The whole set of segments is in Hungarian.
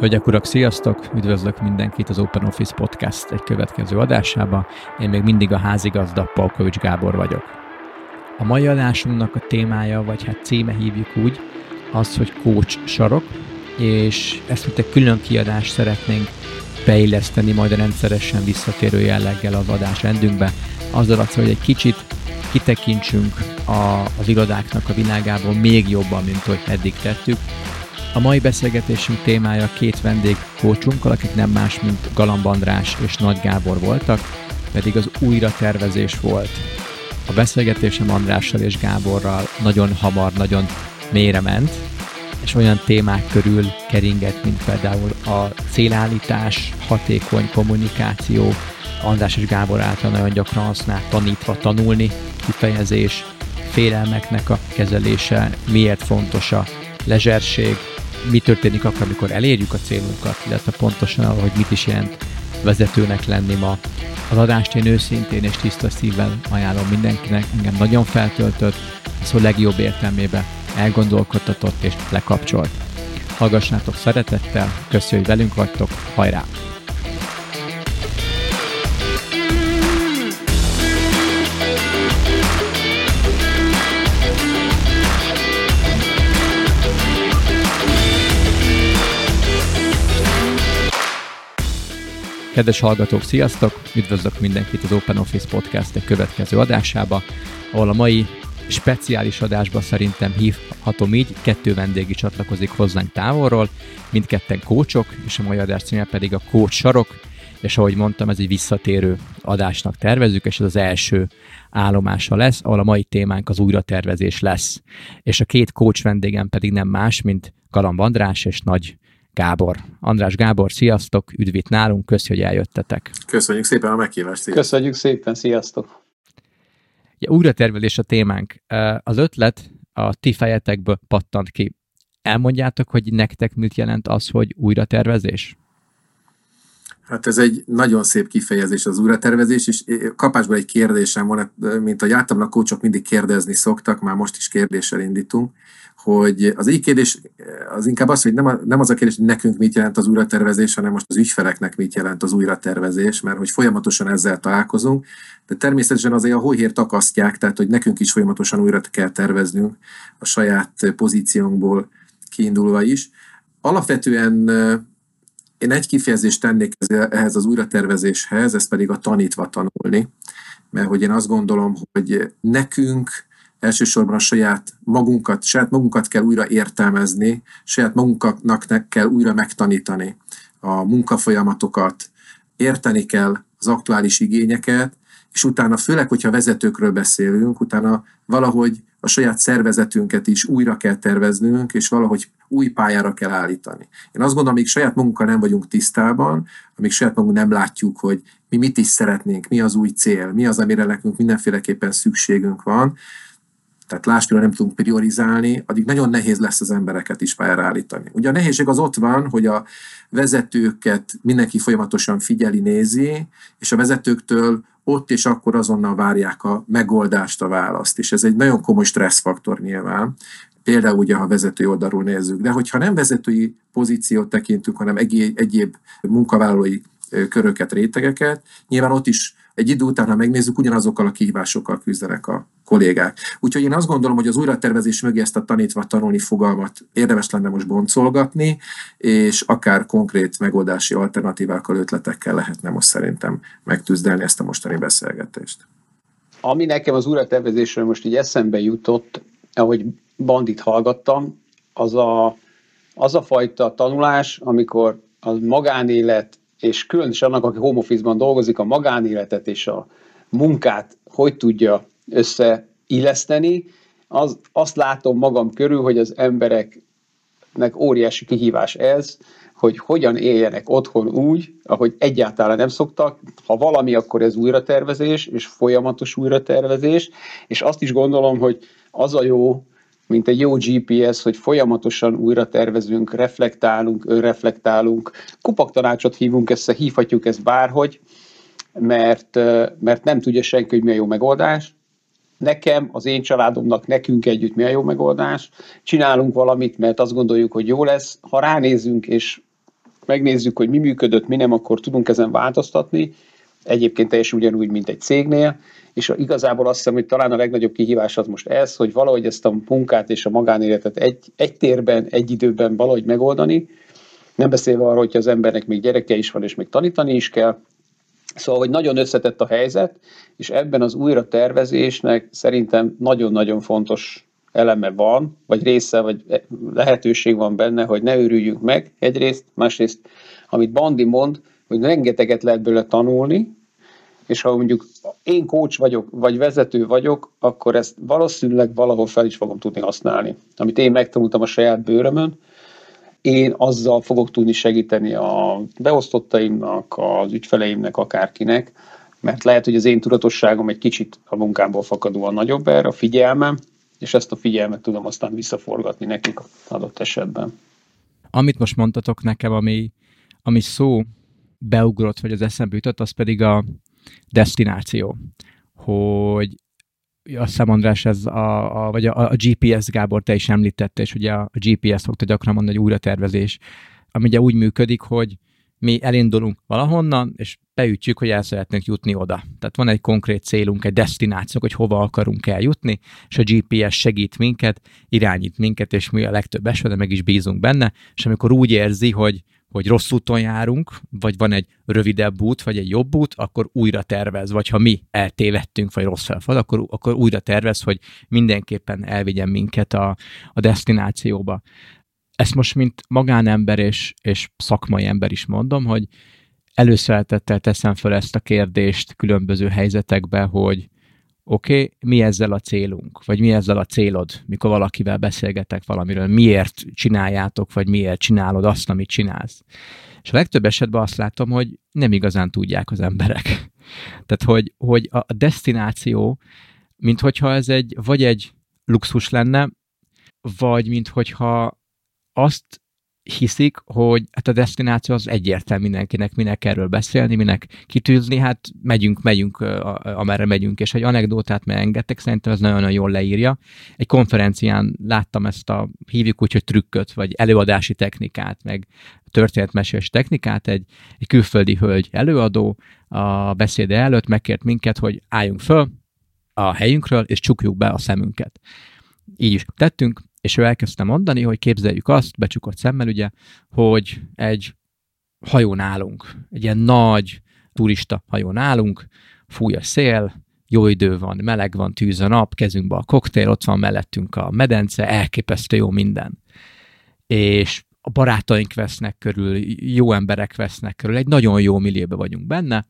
Hölgyek, urak, sziasztok! Üdvözlök mindenkit az Open Office Podcast egy következő adásába. Én még mindig a házigazda Palkovics Gábor vagyok. A mai adásunknak a témája, vagy hát címe hívjuk úgy, az, hogy coach sarok, és ezt mint egy külön kiadást szeretnénk beilleszteni majd a rendszeresen visszatérő jelleggel az adás rendünkbe. Azzal a hogy egy kicsit kitekintsünk a, az irodáknak a világából még jobban, mint hogy eddig tettük, a mai beszélgetésünk témája két vendég kócsunkkal, akik nem más, mint Galamb András és Nagy Gábor voltak, pedig az újra tervezés volt. A beszélgetésem Andrással és Gáborral nagyon hamar, nagyon mélyre ment, és olyan témák körül keringett, mint például a célállítás, hatékony kommunikáció, András és Gábor által nagyon gyakran használt tanítva tanulni kifejezés, félelmeknek a kezelése, miért fontos a lezserség, mi történik akkor, amikor elérjük a célunkat, illetve pontosan arra, hogy mit is jelent vezetőnek lenni ma. Az adást én őszintén és tiszta szívvel ajánlom mindenkinek, engem nagyon feltöltött, a szó legjobb értelmébe elgondolkodtatott és lekapcsolt. Hallgassátok szeretettel, köszönjük, hogy velünk vagytok, hajrá! Kedves hallgatók, sziasztok! Üdvözlök mindenkit az Open Office Podcast egy következő adásába, ahol a mai speciális adásba szerintem hívhatom így, kettő vendégi csatlakozik hozzánk távolról, mindketten kócsok, és a mai adás címe pedig a kócs sarok, és ahogy mondtam, ez egy visszatérő adásnak tervezzük, és ez az első állomása lesz, ahol a mai témánk az újratervezés lesz. És a két kócs vendégem pedig nem más, mint Galamb András és Nagy Gábor. András Gábor, sziasztok, üdvít nálunk, köszi, hogy eljöttetek. Köszönjük szépen a meghívást. Sziasztok. Köszönjük szépen, sziasztok. Ja, újratervezés a témánk. Az ötlet a ti fejetekből pattant ki. Elmondjátok, hogy nektek mit jelent az, hogy újratervezés? Hát ez egy nagyon szép kifejezés az újratervezés, és kapásból egy kérdésem van, mint a a kócsok mindig kérdezni szoktak, már most is kérdéssel indítunk, hogy az így kérdés az inkább az, hogy nem, a, nem az a kérdés, hogy nekünk mit jelent az újratervezés, hanem most az ügyfeleknek mit jelent az újratervezés, mert hogy folyamatosan ezzel találkozunk, de természetesen azért a hóhért akasztják, tehát hogy nekünk is folyamatosan újra kell terveznünk a saját pozíciónkból kiindulva is. Alapvetően én egy kifejezést tennék ehhez az újratervezéshez, ez pedig a tanítva tanulni, mert hogy én azt gondolom, hogy nekünk elsősorban a saját magunkat, saját magunkat kell újra értelmezni, saját magunknak kell újra megtanítani a munkafolyamatokat, érteni kell az aktuális igényeket, és utána főleg, hogyha vezetőkről beszélünk, utána valahogy a saját szervezetünket is újra kell terveznünk, és valahogy új pályára kell állítani. Én azt gondolom, amíg saját magunkkal nem vagyunk tisztában, amíg saját magunk nem látjuk, hogy mi mit is szeretnénk, mi az új cél, mi az, amire nekünk mindenféleképpen szükségünk van, tehát lásd, nem tudunk priorizálni, addig nagyon nehéz lesz az embereket is pályára állítani. Ugye a nehézség az ott van, hogy a vezetőket mindenki folyamatosan figyeli, nézi, és a vezetőktől ott és akkor azonnal várják a megoldást, a választ. És ez egy nagyon komoly stresszfaktor nyilván. Például ugye, ha vezetői oldalról nézzük. De hogyha nem vezetői pozíciót tekintünk, hanem egyéb munkavállalói köröket, rétegeket, nyilván ott is egy idő után, ha megnézzük, ugyanazokkal a kihívásokkal küzdenek a kollégák. Úgyhogy én azt gondolom, hogy az újratervezés mögé ezt a tanítva tanulni fogalmat érdemes lenne most boncolgatni, és akár konkrét megoldási alternatívákkal, ötletekkel lehetne most szerintem megtűzdelni ezt a mostani beszélgetést. Ami nekem az újratervezésről most így eszembe jutott, ahogy bandit hallgattam, az a, az a fajta tanulás, amikor a magánélet és különösen annak, aki home office-ban dolgozik, a magánéletet és a munkát hogy tudja összeilleszteni, az, azt látom magam körül, hogy az embereknek óriási kihívás ez, hogy hogyan éljenek otthon úgy, ahogy egyáltalán nem szoktak. Ha valami, akkor ez újratervezés, és folyamatos újratervezés, és azt is gondolom, hogy az a jó, mint egy jó GPS, hogy folyamatosan újra tervezünk, reflektálunk, önreflektálunk, kupaktanácsot hívunk össze, hívhatjuk ezt bárhogy, mert, mert nem tudja senki, hogy mi a jó megoldás. Nekem, az én családomnak, nekünk együtt mi a jó megoldás. Csinálunk valamit, mert azt gondoljuk, hogy jó lesz. Ha ránézünk, és megnézzük, hogy mi működött, mi nem, akkor tudunk ezen változtatni. Egyébként teljesen ugyanúgy, mint egy cégnél, és igazából azt hiszem, hogy talán a legnagyobb kihívás az most ez, hogy valahogy ezt a munkát és a magánéletet egy, egy térben, egy időben valahogy megoldani, nem beszélve arról, hogy az embernek még gyereke is van, és még tanítani is kell. Szóval, hogy nagyon összetett a helyzet, és ebben az újra tervezésnek szerintem nagyon-nagyon fontos eleme van, vagy része, vagy lehetőség van benne, hogy ne őrüljünk meg egyrészt, másrészt, amit Bandi mond, hogy rengeteget lehet belőle tanulni, és ha mondjuk én coach vagyok, vagy vezető vagyok, akkor ezt valószínűleg valahol fel is fogom tudni használni. Amit én megtanultam a saját bőrömön, én azzal fogok tudni segíteni a beosztottaimnak, az ügyfeleimnek, akárkinek, mert lehet, hogy az én tudatosságom egy kicsit a munkámból fakadóan nagyobb erre, a figyelmem, és ezt a figyelmet tudom aztán visszaforgatni nekik adott esetben. Amit most mondtatok nekem, ami, ami szó beugrott, vagy az eszembe jutott, az pedig a destináció. Hogy azt hiszem, András, ez a, a, vagy a, a GPS, Gábor, te is említette, és ugye a GPS szokta gyakran mondani, hogy újratervezés, ami ugye úgy működik, hogy mi elindulunk valahonnan, és beütjük, hogy el szeretnénk jutni oda. Tehát van egy konkrét célunk, egy destinációnk, hogy hova akarunk eljutni, és a GPS segít minket, irányít minket, és mi a legtöbb esetben meg is bízunk benne, és amikor úgy érzi, hogy hogy rossz úton járunk, vagy van egy rövidebb út, vagy egy jobb út, akkor újra tervez, vagy ha mi eltévedtünk, vagy rossz felfad, akkor, akkor újra tervez, hogy mindenképpen elvigyen minket a, a destinációba. Ezt most, mint magánember és, és szakmai ember is mondom, hogy előszeretettel teszem fel ezt a kérdést különböző helyzetekbe, hogy oké, okay, mi ezzel a célunk, vagy mi ezzel a célod, mikor valakivel beszélgetek valamiről, miért csináljátok, vagy miért csinálod azt, amit csinálsz. És a legtöbb esetben azt látom, hogy nem igazán tudják az emberek. Tehát, hogy, hogy a destináció, mint hogyha ez egy, vagy egy luxus lenne, vagy mint hogyha azt hiszik, hogy hát a destináció az egyértelmű mindenkinek, minek erről beszélni, minek kitűzni, hát megyünk, megyünk, amerre megyünk, és egy anekdótát megengedtek, szerintem ez nagyon-nagyon jól leírja. Egy konferencián láttam ezt a, hívjuk úgy, hogy trükköt, vagy előadási technikát, meg történetmesés technikát, egy, egy külföldi hölgy előadó a beszéde előtt megkért minket, hogy álljunk föl a helyünkről, és csukjuk be a szemünket. Így is tettünk, és ő elkezdte mondani, hogy képzeljük azt, becsukott szemmel ugye, hogy egy hajón állunk, egy ilyen nagy turista hajón állunk, fúj a szél, jó idő van, meleg van, tűz a nap, kezünkbe a koktél, ott van mellettünk a medence, elképesztő jó minden. És a barátaink vesznek körül, jó emberek vesznek körül, egy nagyon jó millióbe vagyunk benne,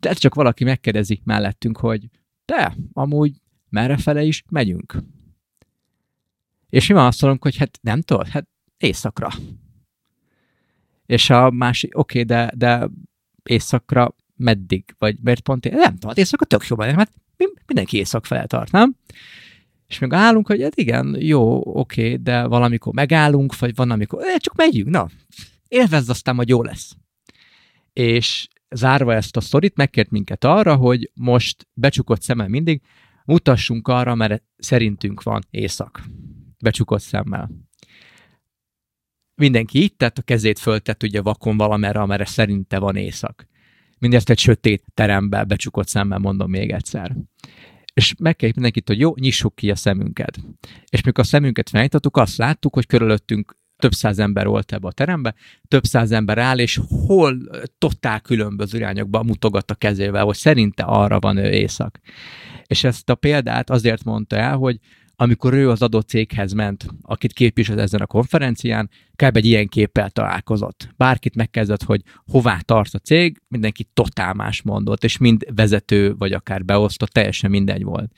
de csak valaki megkérdezi mellettünk, hogy te, amúgy merre fele is megyünk. És mi van azt mondom, hogy hát nem tudod, hát éjszakra. És a másik, oké, okay, de, de éjszakra meddig? Vagy miért pont én? Nem tudom, hát éjszakra tök jó mert mindenki éjszak fel tart, nem? És még állunk, hogy hát igen, jó, oké, okay, de valamikor megállunk, vagy van, amikor eh, csak megyünk, na, élvezd aztán, hogy jó lesz. És zárva ezt a sztorit, megkért minket arra, hogy most becsukott szemmel mindig mutassunk arra, mert szerintünk van éjszak becsukott szemmel. Mindenki így tett, a kezét föltett ugye vakon valamerre, amerre szerinte van éjszak. Mindezt egy sötét terembe becsukott szemmel mondom még egyszer. És meg kell mindenkit, hogy jó, nyissuk ki a szemünket. És mikor a szemünket felnyitottuk, azt láttuk, hogy körülöttünk több száz ember volt ebbe a terembe, több száz ember áll, és hol totál különböző irányokba mutogat a kezével, hogy szerinte arra van ő éjszak. És ezt a példát azért mondta el, hogy amikor ő az adott céghez ment, akit képviselt ezen a konferencián, kb. egy ilyen képpel találkozott. Bárkit megkezdett, hogy hová tart a cég, mindenki totál más mondott, és mind vezető, vagy akár beosztott, teljesen mindegy volt.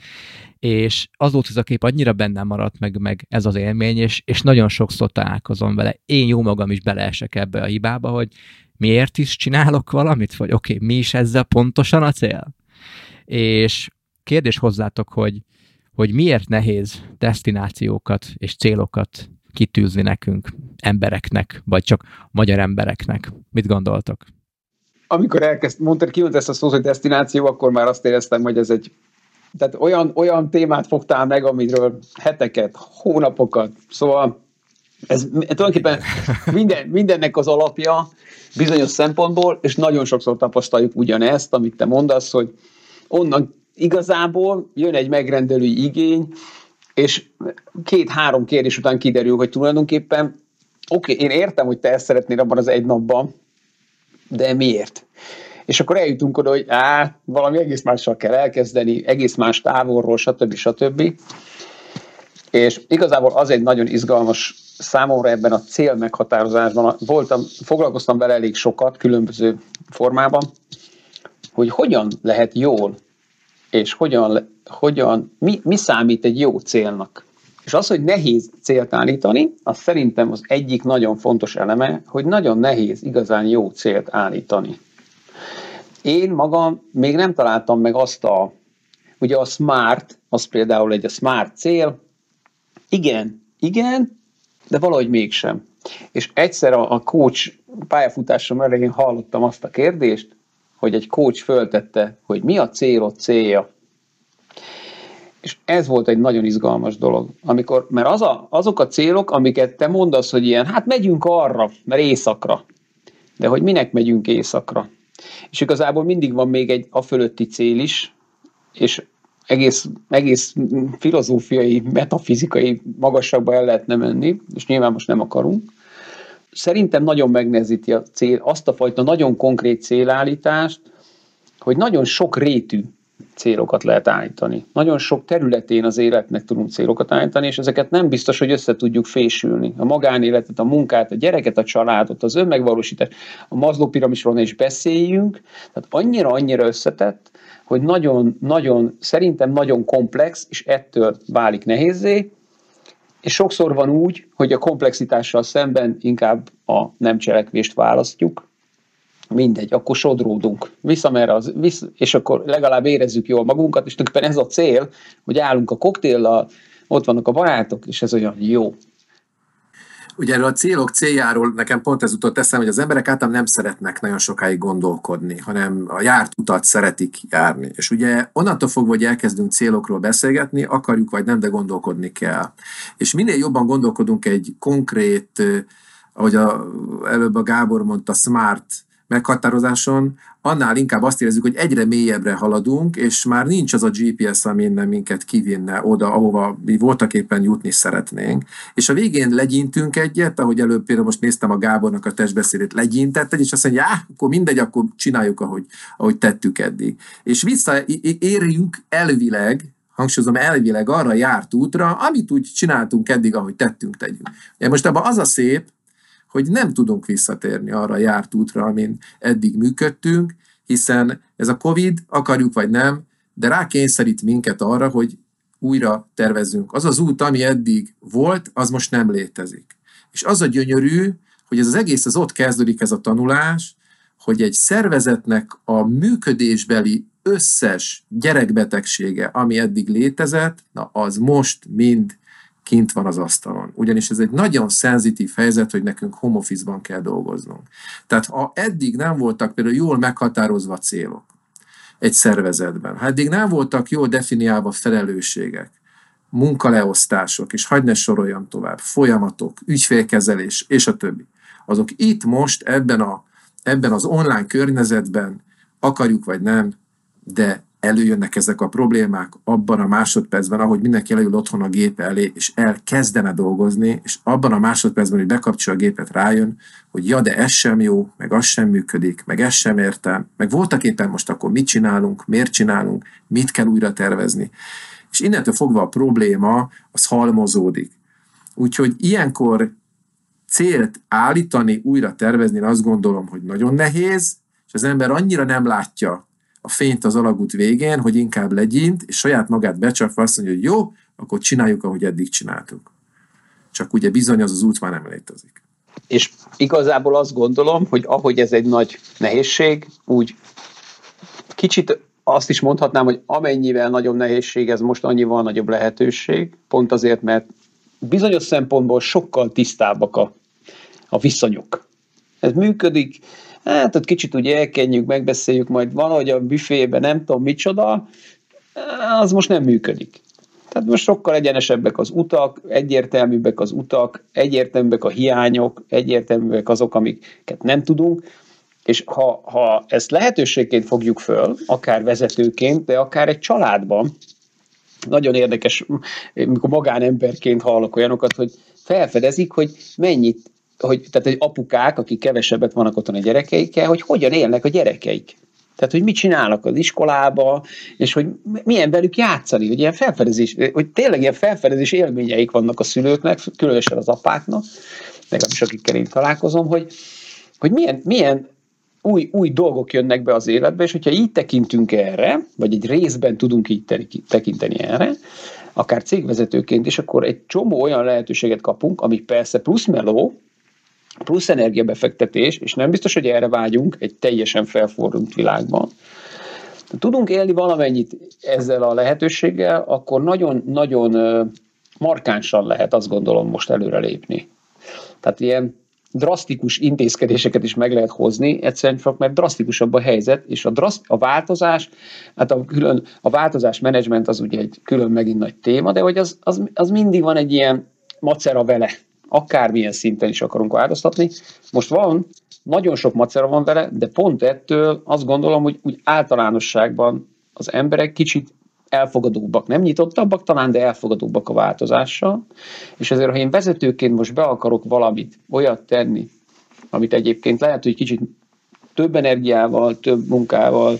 És azóta ez a kép annyira bennem maradt meg, meg ez az élmény, és, és nagyon sokszor találkozom vele. Én jó magam is beleesek ebbe a hibába, hogy miért is csinálok valamit, vagy oké, okay, mi is ezzel pontosan a cél? És kérdés hozzátok, hogy hogy miért nehéz destinációkat és célokat kitűzni nekünk, embereknek, vagy csak magyar embereknek. Mit gondoltok? Amikor elkezd, mondtad, ki ezt a szót, hogy destináció, akkor már azt éreztem, hogy ez egy tehát olyan, olyan témát fogtál meg, amiről heteket, hónapokat, szóval Ez tulajdonképpen minden, mindennek az alapja bizonyos szempontból, és nagyon sokszor tapasztaljuk ugyanezt, amit te mondasz, hogy onnan igazából jön egy megrendelői igény, és két-három kérdés után kiderül, hogy tulajdonképpen oké, okay, én értem, hogy te ezt szeretnél abban az egy napban, de miért? És akkor eljutunk oda, hogy á, valami egész mással kell elkezdeni, egész más távolról, stb. stb. És igazából az egy nagyon izgalmas számomra ebben a cél meghatározásban, voltam, foglalkoztam vele elég sokat, különböző formában, hogy hogyan lehet jól, és hogyan, hogyan mi, mi számít egy jó célnak. És az, hogy nehéz célt állítani, az szerintem az egyik nagyon fontos eleme, hogy nagyon nehéz igazán jó célt állítani. Én magam még nem találtam meg azt a, ugye a smart, az például egy a smart cél, igen, igen, de valahogy mégsem. És egyszer a, a coach pályafutásom elején hallottam azt a kérdést, hogy egy coach föltette, hogy mi a célod célja. És ez volt egy nagyon izgalmas dolog, amikor, mert az a, azok a célok, amiket te mondasz, hogy ilyen, hát megyünk arra, mert éjszakra. De hogy minek megyünk éjszakra? És igazából mindig van még egy a fölötti cél is, és egész, egész filozófiai, metafizikai magasságba el lehetne menni, és nyilván most nem akarunk. Szerintem nagyon megnehezíti a cél, azt a fajta nagyon konkrét célállítást, hogy nagyon sok rétű célokat lehet állítani. Nagyon sok területén az életnek tudunk célokat állítani, és ezeket nem biztos, hogy össze tudjuk fésülni. A magánéletet, a munkát, a gyereket, a családot, az önmegvalósítást, a Maslow piramisról is beszéljünk. Tehát annyira-annyira összetett, hogy nagyon-nagyon, szerintem nagyon komplex, és ettől válik nehézé, és sokszor van úgy, hogy a komplexitással szemben inkább a nem cselekvést választjuk, mindegy, akkor sodródunk. Visszamerre az, vissz, és akkor legalább érezzük jól magunkat, és tulajdonképpen ez a cél, hogy állunk a koktéllal, ott vannak a barátok, és ez olyan jó. Ugye erről a célok céljáról nekem pont ez jutott eszem, hogy az emberek általában nem szeretnek nagyon sokáig gondolkodni, hanem a járt utat szeretik járni. És ugye onnantól fogva, hogy elkezdünk célokról beszélgetni, akarjuk vagy nem, de gondolkodni kell. És minél jobban gondolkodunk egy konkrét, ahogy a, előbb a Gábor mondta, smart meghatározáson, annál inkább azt érezzük, hogy egyre mélyebbre haladunk, és már nincs az a GPS, ami innen minket kivinne oda, ahova mi voltak éppen jutni szeretnénk. És a végén legyintünk egyet, ahogy előbb például most néztem a Gábornak a testbeszédét, legyintett egy, és azt mondja, já, akkor mindegy, akkor csináljuk, ahogy, ahogy tettük eddig. És visszaérjünk elvileg, hangsúlyozom, elvileg arra járt útra, amit úgy csináltunk eddig, ahogy tettünk, tegyünk. Most abban az a szép, hogy nem tudunk visszatérni arra a járt útra, amin eddig működtünk, hiszen ez a COVID, akarjuk vagy nem, de rákényszerít minket arra, hogy újra tervezzünk. Az az út, ami eddig volt, az most nem létezik. És az a gyönyörű, hogy ez az egész az ott kezdődik ez a tanulás, hogy egy szervezetnek a működésbeli összes gyerekbetegsége, ami eddig létezett, na az most mind kint van az asztalon. Ugyanis ez egy nagyon szenzitív helyzet, hogy nekünk home office-ban kell dolgoznunk. Tehát ha eddig nem voltak például jól meghatározva célok egy szervezetben, ha eddig nem voltak jól definiálva felelősségek, munkaleosztások, és hagyd ne soroljam tovább, folyamatok, ügyfélkezelés, és a többi, azok itt most ebben, a, ebben az online környezetben akarjuk vagy nem, de előjönnek ezek a problémák abban a másodpercben, ahogy mindenki leül otthon a gépe elé, és elkezdene dolgozni, és abban a másodpercben, hogy bekapcsol a gépet, rájön, hogy ja, de ez sem jó, meg az sem működik, meg ez sem értem, meg voltak éppen most akkor mit csinálunk, miért csinálunk, mit kell újra tervezni. És innentől fogva a probléma az halmozódik. Úgyhogy ilyenkor célt állítani, újra tervezni, én azt gondolom, hogy nagyon nehéz, és az ember annyira nem látja a fényt az alagút végén, hogy inkább legyint, és saját magát becsapva azt mondja, hogy jó, akkor csináljuk, ahogy eddig csináltuk. Csak ugye bizony az az út már nem létezik. És igazából azt gondolom, hogy ahogy ez egy nagy nehézség, úgy kicsit azt is mondhatnám, hogy amennyivel nagyobb nehézség, ez most annyival nagyobb lehetőség, pont azért, mert bizonyos szempontból sokkal tisztábbak a, a viszonyok. Ez működik, hát ott kicsit úgy elkenjük, megbeszéljük, majd valahogy a büfébe nem tudom micsoda, az most nem működik. Tehát most sokkal egyenesebbek az utak, egyértelműbbek az utak, egyértelműbbek a hiányok, egyértelműbbek azok, amiket nem tudunk, és ha, ha ezt lehetőségként fogjuk föl, akár vezetőként, de akár egy családban, nagyon érdekes, mikor magánemberként hallok olyanokat, hogy felfedezik, hogy mennyit, hogy, tehát egy apukák, akik kevesebbet vannak otthon a gyerekeikkel, hogy hogyan élnek a gyerekeik. Tehát, hogy mit csinálnak az iskolába, és hogy milyen velük játszani, hogy ilyen felfedezés, hogy tényleg ilyen felfedezés élményeik vannak a szülőknek, különösen az apáknak, legalábbis akikkel én találkozom, hogy, hogy milyen, milyen új, új dolgok jönnek be az életbe, és hogyha így tekintünk erre, vagy egy részben tudunk így tekinteni erre, akár cégvezetőként is, akkor egy csomó olyan lehetőséget kapunk, ami persze plusz meló, plusz energiabefektetés, és nem biztos, hogy erre vágyunk egy teljesen felfordult világban. Ha tudunk élni valamennyit ezzel a lehetőséggel, akkor nagyon-nagyon markánsan lehet azt gondolom most előrelépni. Tehát ilyen drasztikus intézkedéseket is meg lehet hozni, egyszerűen csak mert drasztikusabb a helyzet, és a, draszt, a változás, hát a, külön, a változás menedzsment az ugye egy külön megint nagy téma, de hogy az, az, az mindig van egy ilyen macera vele, akármilyen szinten is akarunk változtatni. Most van, nagyon sok macera van vele, de pont ettől azt gondolom, hogy úgy általánosságban az emberek kicsit elfogadóbbak, nem nyitottabbak talán, de elfogadóbbak a változással, és ezért, ha én vezetőként most be akarok valamit, olyat tenni, amit egyébként lehet, hogy kicsit több energiával, több munkával,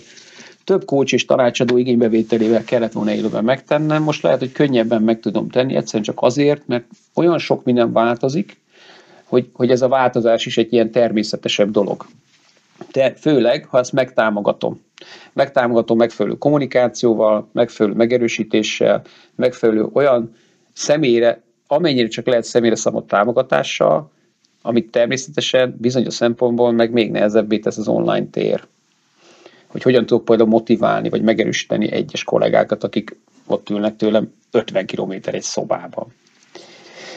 több kócs és tanácsadó igénybevételével kellett volna élőben megtennem, most lehet, hogy könnyebben meg tudom tenni, egyszerűen csak azért, mert olyan sok minden változik, hogy, hogy ez a változás is egy ilyen természetesebb dolog. De főleg, ha ezt megtámogatom. Megtámogatom megfelelő kommunikációval, megfelelő megerősítéssel, megfelelő olyan személyre, amennyire csak lehet személyre szabott támogatással, amit természetesen bizonyos szempontból meg még nehezebbé tesz az online tér hogy hogyan tudok például motiválni, vagy megerősíteni egyes kollégákat, akik ott ülnek tőlem 50 km egy szobában.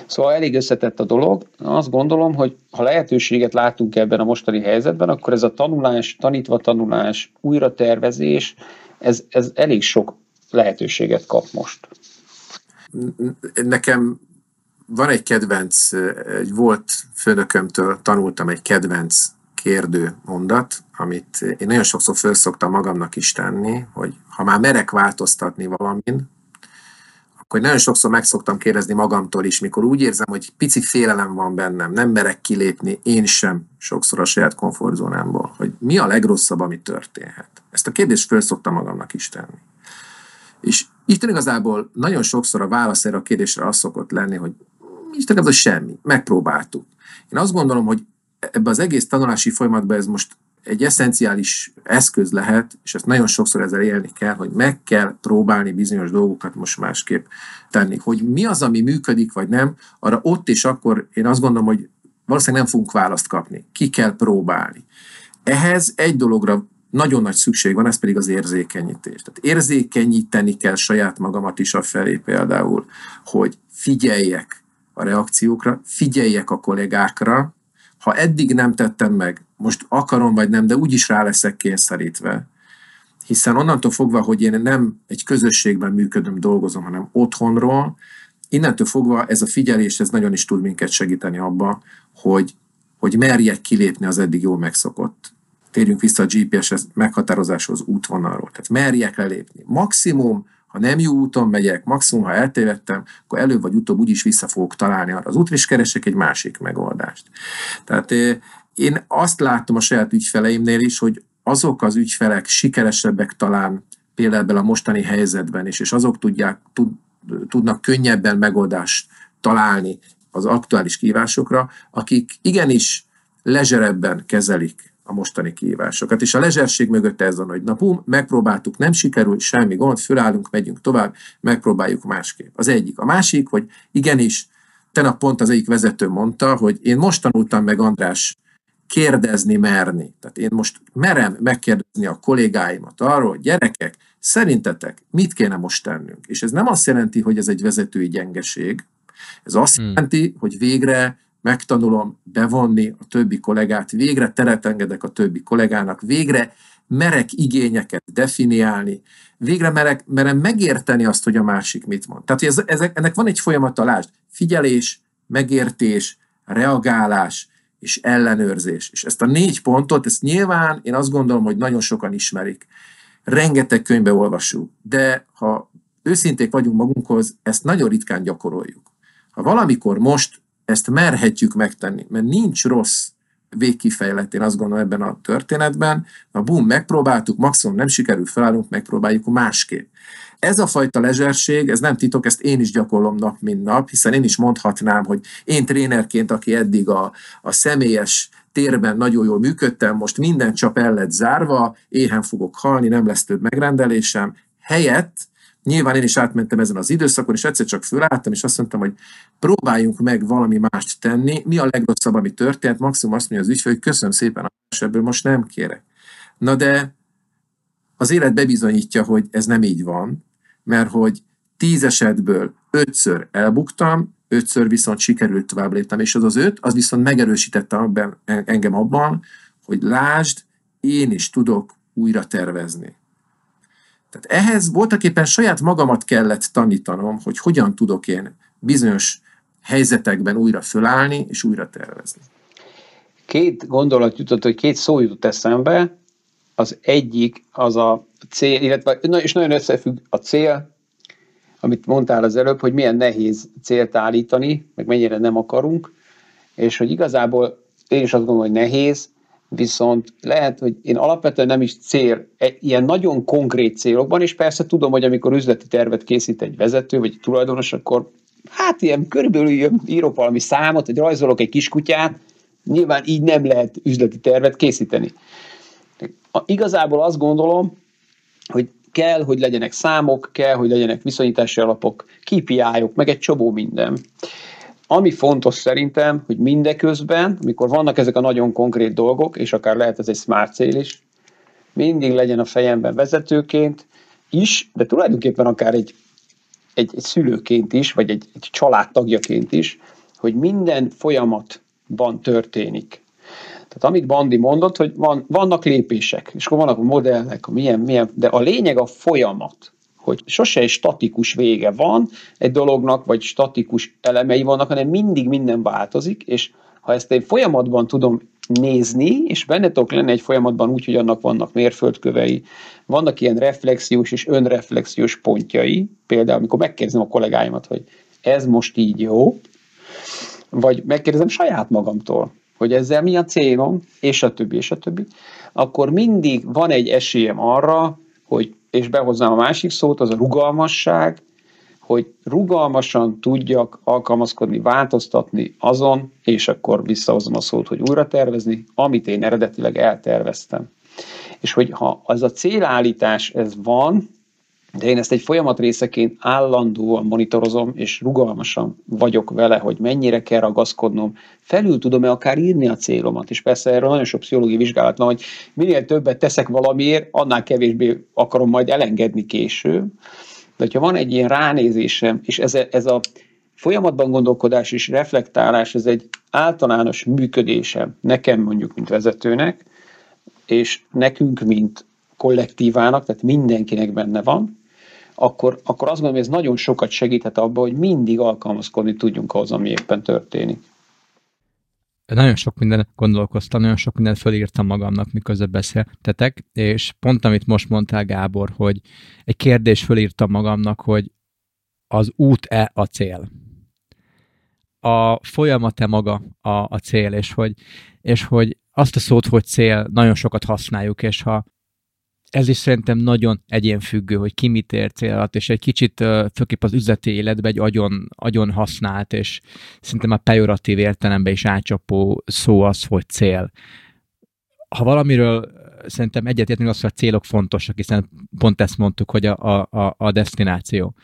Szóval elég összetett a dolog. Azt gondolom, hogy ha lehetőséget látunk ebben a mostani helyzetben, akkor ez a tanulás, tanítva tanulás, újratervezés, ez, ez elég sok lehetőséget kap most. Nekem van egy kedvenc, egy volt főnökömtől tanultam egy kedvenc kérdő mondat, amit én nagyon sokszor föl szoktam magamnak is tenni, hogy ha már merek változtatni valamin, akkor nagyon sokszor meg szoktam kérdezni magamtól is, mikor úgy érzem, hogy pici félelem van bennem, nem merek kilépni, én sem sokszor a saját komfortzónámból, hogy mi a legrosszabb, ami történhet. Ezt a kérdést föl szoktam magamnak is tenni. És Isten igazából nagyon sokszor a válasz erre a kérdésre az szokott lenni, hogy Isten igazából semmi, megpróbáltuk. Én azt gondolom, hogy ebbe az egész tanulási folyamatban ez most egy eszenciális eszköz lehet, és ezt nagyon sokszor ezzel élni kell, hogy meg kell próbálni bizonyos dolgokat most másképp tenni. Hogy mi az, ami működik, vagy nem, arra ott és akkor én azt gondolom, hogy valószínűleg nem fogunk választ kapni. Ki kell próbálni. Ehhez egy dologra nagyon nagy szükség van, ez pedig az érzékenyítés. Tehát érzékenyíteni kell saját magamat is a felé például, hogy figyeljek a reakciókra, figyeljek a kollégákra, ha eddig nem tettem meg, most akarom vagy nem, de úgyis rá leszek kényszerítve. Hiszen onnantól fogva, hogy én nem egy közösségben működöm, dolgozom, hanem otthonról, innentől fogva ez a figyelés, ez nagyon is tud minket segíteni abba, hogy, hogy merjek kilépni az eddig jól megszokott. Térjünk vissza a GPS meghatározáshoz, útvonalról. Tehát merjek lelépni. Maximum ha nem jó úton megyek, maximum, ha eltévedtem, akkor előbb vagy utóbb úgyis vissza fogok találni arra az útra, és keresek egy másik megoldást. Tehát én azt látom a saját ügyfeleimnél is, hogy azok az ügyfelek sikeresebbek talán például a mostani helyzetben is, és azok tudják, tud, tudnak könnyebben megoldást találni az aktuális kívásokra, akik igenis lezserebben kezelik a mostani kihívásokat. És a lezserség mögött ez van, hogy na bum, megpróbáltuk, nem sikerül, semmi gond, fölállunk, megyünk tovább, megpróbáljuk másképp. Az egyik. A másik, hogy igenis, tenap pont az egyik vezető mondta, hogy én most tanultam meg, András, kérdezni, merni. Tehát én most merem megkérdezni a kollégáimat arról, hogy gyerekek, szerintetek mit kéne most tennünk? És ez nem azt jelenti, hogy ez egy vezetői gyengeség, ez azt hmm. jelenti, hogy végre megtanulom bevonni a többi kollégát, végre teret engedek a többi kollégának, végre merek igényeket definiálni, végre merek, merem megérteni azt, hogy a másik mit mond. Tehát ez, ezek, ennek van egy folyamata, lásd, figyelés, megértés, reagálás és ellenőrzés. És ezt a négy pontot, ezt nyilván én azt gondolom, hogy nagyon sokan ismerik. Rengeteg könyvbe olvasunk, de ha őszinték vagyunk magunkhoz, ezt nagyon ritkán gyakoroljuk. Ha valamikor most ezt merhetjük megtenni, mert nincs rossz végkifejlet, én azt gondolom ebben a történetben, a boom, megpróbáltuk, maximum nem sikerül, felállunk, megpróbáljuk másképp. Ez a fajta lezserség, ez nem titok, ezt én is gyakorlom nap, mint nap, hiszen én is mondhatnám, hogy én trénerként, aki eddig a, a személyes térben nagyon jól működtem, most minden csap el lett zárva, éhen fogok halni, nem lesz több megrendelésem, helyett Nyilván én is átmentem ezen az időszakon, és egyszer csak fölálltam, és azt mondtam, hogy próbáljunk meg valami mást tenni. Mi a legrosszabb, ami történt? Maximum azt mondja az ügyfél, hogy köszönöm szépen, ebből most nem kérek. Na de az élet bebizonyítja, hogy ez nem így van, mert hogy tíz esetből ötször elbuktam, ötször viszont sikerült tovább léptem, és az az öt, az viszont megerősítette engem abban, hogy lásd, én is tudok újra tervezni. Tehát ehhez voltak éppen saját magamat kellett tanítanom, hogy hogyan tudok én bizonyos helyzetekben újra fölállni és újra tervezni. Két gondolat jutott, hogy két szó jutott eszembe. Az egyik az a cél, illetve, és nagyon összefügg a cél, amit mondtál az előbb, hogy milyen nehéz célt állítani, meg mennyire nem akarunk, és hogy igazából én is azt gondolom, hogy nehéz, viszont lehet, hogy én alapvetően nem is cél, egy ilyen nagyon konkrét célokban, és persze tudom, hogy amikor üzleti tervet készít egy vezető, vagy egy tulajdonos, akkor hát ilyen körülbelül írok valami számot, vagy rajzolok egy kiskutyát, nyilván így nem lehet üzleti tervet készíteni. Igazából azt gondolom, hogy kell, hogy legyenek számok, kell, hogy legyenek viszonyítási alapok, KPI-ok, meg egy csomó minden. Ami fontos szerintem, hogy mindeközben, amikor vannak ezek a nagyon konkrét dolgok, és akár lehet ez egy smart cél is, mindig legyen a fejemben vezetőként is, de tulajdonképpen akár egy, egy, egy szülőként is, vagy egy, egy családtagjaként is, hogy minden folyamatban történik. Tehát amit Bandi mondott, hogy van, vannak lépések, és akkor vannak a modellek, milyen, milyen, de a lényeg a folyamat hogy sose egy statikus vége van egy dolognak, vagy statikus elemei vannak, hanem mindig minden változik, és ha ezt én folyamatban tudom nézni, és benne tudok lenni egy folyamatban úgy, hogy annak vannak mérföldkövei, vannak ilyen reflexiós és önreflexiós pontjai, például amikor megkérdezem a kollégáimat, hogy ez most így jó, vagy megkérdezem saját magamtól, hogy ezzel mi a célom, és a többi, és a többi, akkor mindig van egy esélyem arra, hogy és behoznám a másik szót, az a rugalmasság, hogy rugalmasan tudjak alkalmazkodni, változtatni azon, és akkor visszahozom a szót, hogy újra tervezni, amit én eredetileg elterveztem. És hogy ha az a célállítás ez van, de én ezt egy folyamat részeként állandóan monitorozom, és rugalmasan vagyok vele, hogy mennyire kell ragaszkodnom, felül tudom-e akár írni a célomat, és persze erről nagyon sok pszichológiai vizsgálat van, hogy minél többet teszek valamiért, annál kevésbé akarom majd elengedni később. De hogyha van egy ilyen ránézésem, és ez, ez a folyamatban gondolkodás és reflektálás, ez egy általános működésem nekem mondjuk, mint vezetőnek, és nekünk, mint kollektívának, tehát mindenkinek benne van, akkor, akkor azt gondolom, hogy ez nagyon sokat segíthet abban, hogy mindig alkalmazkodni tudjunk ahhoz, ami éppen történik. Nagyon sok minden gondolkoztam, nagyon sok mindent fölírtam magamnak, miközben beszéltetek, és pont amit most mondtál, Gábor, hogy egy kérdés fölírtam magamnak, hogy az út-e a cél? A folyamat-e maga a, a cél, és hogy, és hogy azt a szót, hogy cél, nagyon sokat használjuk, és ha ez is szerintem nagyon egyénfüggő, hogy ki mit ér cél alatt, és egy kicsit főképp az üzleti életbe egy agyon, agyon használt, és szerintem a pejoratív értelemben is átcsapó szó az, hogy cél. Ha valamiről szerintem egyetértünk az, hogy a célok fontosak, hiszen pont ezt mondtuk, hogy a, a, a destináció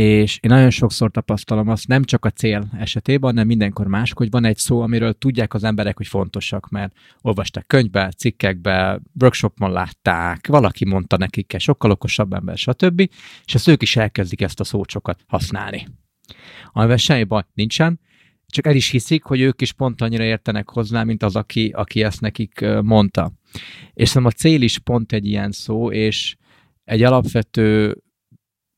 és én nagyon sokszor tapasztalom azt, nem csak a cél esetében, hanem mindenkor más, hogy van egy szó, amiről tudják az emberek, hogy fontosak, mert olvasták könyvbe, cikkekbe, workshopon látták, valaki mondta nekik, sokkal okosabb ember, stb. És ezt ők is elkezdik ezt a szócsokat használni. Amivel semmi baj nincsen, csak el is hiszik, hogy ők is pont annyira értenek hozzá, mint az, aki, aki ezt nekik mondta. És szerintem a cél is pont egy ilyen szó, és egy alapvető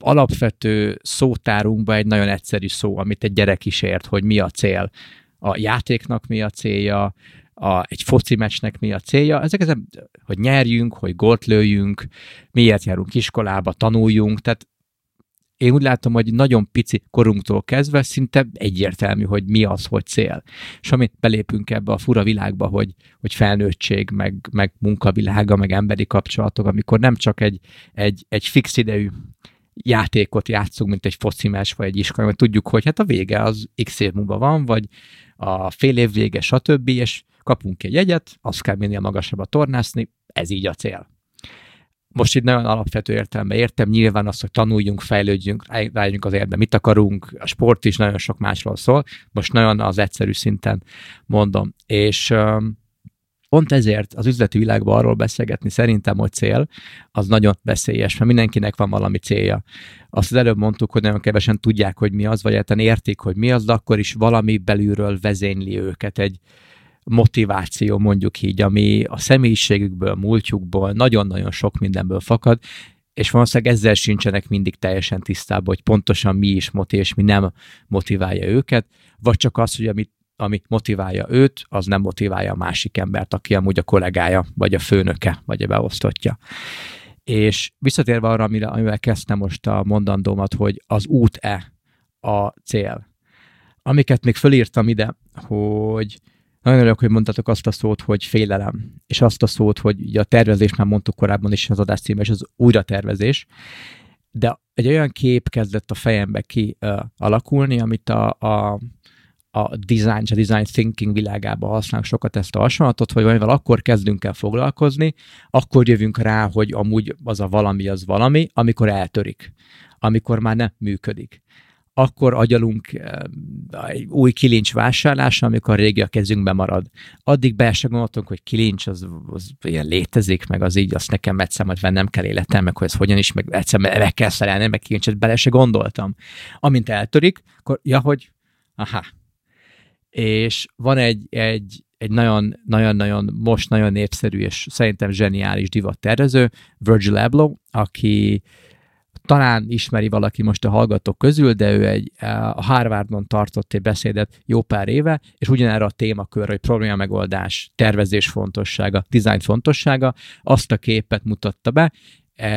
alapvető szótárunkban egy nagyon egyszerű szó, amit egy gyerek is ért, hogy mi a cél. A játéknak mi a célja, a, egy foci meccsnek mi a célja. Ezek, ezek, hogy nyerjünk, hogy gólt lőjünk, miért járunk iskolába, tanuljunk, tehát én úgy látom, hogy nagyon pici korunktól kezdve szinte egyértelmű, hogy mi az, hogy cél. És amit belépünk ebbe a fura világba, hogy, hogy felnőttség, meg, meg munkavilága, meg emberi kapcsolatok, amikor nem csak egy, egy, egy fix idejű játékot játszunk, mint egy foci meccs, vagy egy iskola, mert tudjuk, hogy hát a vége az x év múlva van, vagy a fél év vége, stb., és kapunk egy jegyet, azt kell minél magasabbat tornászni, ez így a cél. Most itt nagyon alapvető értelemben értem, nyilván azt, hogy tanuljunk, fejlődjünk, rájönjünk az érbe, mit akarunk, a sport is nagyon sok másról szól, most nagyon az egyszerű szinten mondom. És pont ezért az üzleti világban arról beszélgetni szerintem, hogy cél, az nagyon veszélyes, mert mindenkinek van valami célja. Azt az előbb mondtuk, hogy nagyon kevesen tudják, hogy mi az, vagy egyáltalán értik, hogy mi az, de akkor is valami belülről vezényli őket egy, motiváció, mondjuk így, ami a személyiségükből, múltjukból, nagyon-nagyon sok mindenből fakad, és valószínűleg ezzel sincsenek mindig teljesen tisztában, hogy pontosan mi is motivál, és mi nem motiválja őket, vagy csak az, hogy amit, ami motiválja őt, az nem motiválja a másik embert, aki amúgy a kollégája, vagy a főnöke, vagy a beosztottja. És visszatérve arra, amire, amivel kezdtem most a mondandómat, hogy az út-e a cél. Amiket még fölírtam ide, hogy nagyon örülök, hogy mondtatok azt a szót, hogy félelem, és azt a szót, hogy ugye a tervezés már mondtuk korábban is az adás címe, és az újra tervezés, de egy olyan kép kezdett a fejembe ki uh, alakulni, amit a, a, a design, a design thinking világában használunk sokat ezt a hasonlatot, hogy valamivel akkor kezdünk el foglalkozni, akkor jövünk rá, hogy amúgy az a valami az valami, amikor eltörik, amikor már nem működik akkor agyalunk egy új kilincs vásárlása, amikor a régi a kezünkben marad. Addig be se gondoltunk, hogy kilincs az, az ilyen létezik, meg az így, azt nekem egyszer majd vennem kell életem, meg hogy ez hogyan is, meg egyszer meg kell szerelni, meg kilincset bele se gondoltam. Amint eltörik, akkor ja, hogy aha. És van egy, egy, egy nagyon, nagyon-nagyon most nagyon népszerű és szerintem zseniális divat tervező, Virgil Abloh, aki talán ismeri valaki most a hallgatók közül, de ő egy, a Harvardon tartott egy beszédet jó pár éve, és ugyanerre a témakör, hogy probléma megoldás, tervezés fontossága, design fontossága, azt a képet mutatta be, e,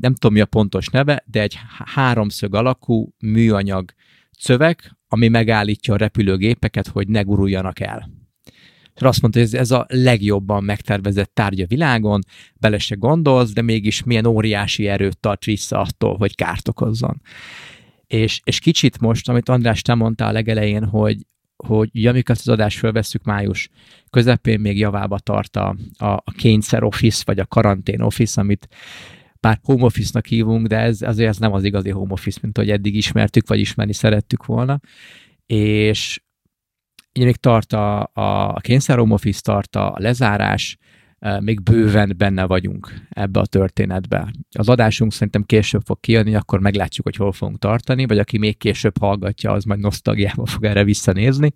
nem tudom mi a pontos neve, de egy háromszög alakú műanyag szöveg, ami megállítja a repülőgépeket, hogy ne guruljanak el és azt mondta, hogy ez, ez a legjobban megtervezett tárgy a világon, bele se gondolsz, de mégis milyen óriási erőt tart vissza attól, hogy kárt okozzon. És, és kicsit most, amit András te mondtál a legelején, hogy, hogy amikor az adást fölvesszük május közepén, még javába tart a, a, a kényszer office, vagy a karantén office, amit bár home office-nak hívunk, de ez azért ez nem az igazi home office, mint hogy eddig ismertük, vagy ismerni szerettük volna. És ugye még tart a, a kényszer home office, tart a lezárás, még bőven benne vagyunk ebbe a történetbe. Az adásunk szerintem később fog kijönni, akkor meglátjuk, hogy hol fogunk tartani, vagy aki még később hallgatja, az majd nosztalgiával fog erre visszanézni.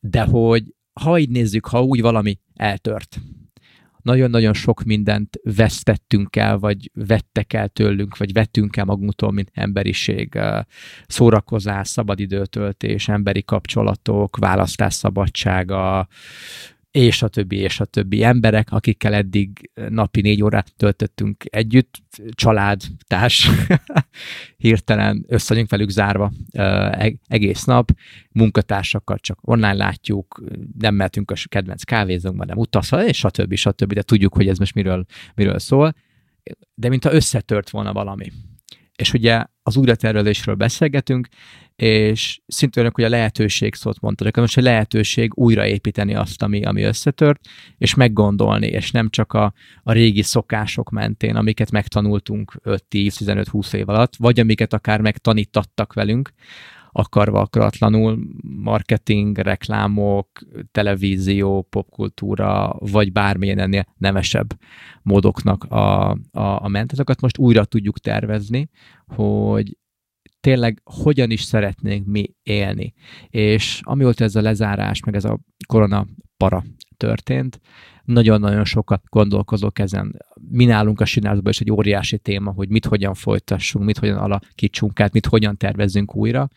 De hogy ha így nézzük, ha úgy valami eltört, nagyon-nagyon sok mindent vesztettünk el, vagy vettek el tőlünk, vagy vettünk el magunktól, mint emberiség. Szórakozás, szabadidőtöltés, emberi kapcsolatok, választás szabadsága, és a többi, és a többi emberek, akikkel eddig napi négy órát töltöttünk együtt, család, társ, hirtelen összegyünk velük zárva e-, egész nap, munkatársakkal csak online látjuk, nem mehetünk a kedvenc kávézónkba, nem utazva, és a többi, a többi, de tudjuk, hogy ez most miről, miről szól, de mintha összetört volna valami. És ugye az újratervezésről beszélgetünk, és szintén hogy a lehetőség szót mondtad, most a lehetőség újraépíteni azt, ami, ami összetört, és meggondolni, és nem csak a, a régi szokások mentén, amiket megtanultunk 5-10-15-20 év alatt, vagy amiket akár megtanítattak velünk, akarva akaratlanul marketing, reklámok, televízió, popkultúra, vagy bármilyen ennél nevesebb módoknak a, a, a mentetokat most újra tudjuk tervezni, hogy tényleg hogyan is szeretnénk mi élni. És amióta ez a lezárás, meg ez a korona para történt, nagyon-nagyon sokat gondolkozok ezen. Mi nálunk a sinázban is egy óriási téma, hogy mit hogyan folytassunk, mit hogyan alakítsunk át, mit hogyan tervezzünk újra,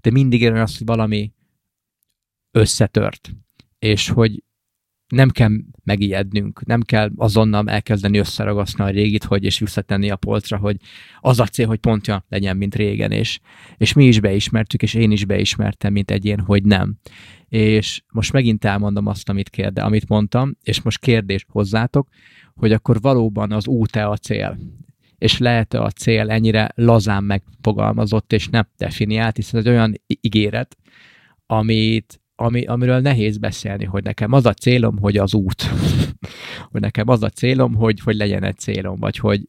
de mindig érem azt, hogy valami összetört, és hogy nem kell megijednünk, nem kell azonnal elkezdeni összeragasztani a régit, hogy és visszatenni a polcra, hogy az a cél, hogy pontja legyen, mint régen, és, és mi is beismertük, és én is beismertem, mint egyén, hogy nem. És most megint elmondom azt, amit kérde, amit mondtam, és most kérdés hozzátok, hogy akkor valóban az út-e a cél? és lehet-e a cél ennyire lazán megfogalmazott és nem definiált, hiszen ez egy olyan ígéret, amit ami, amiről nehéz beszélni, hogy nekem az a célom, hogy az út. hogy nekem az a célom, hogy, hogy legyen egy célom, vagy hogy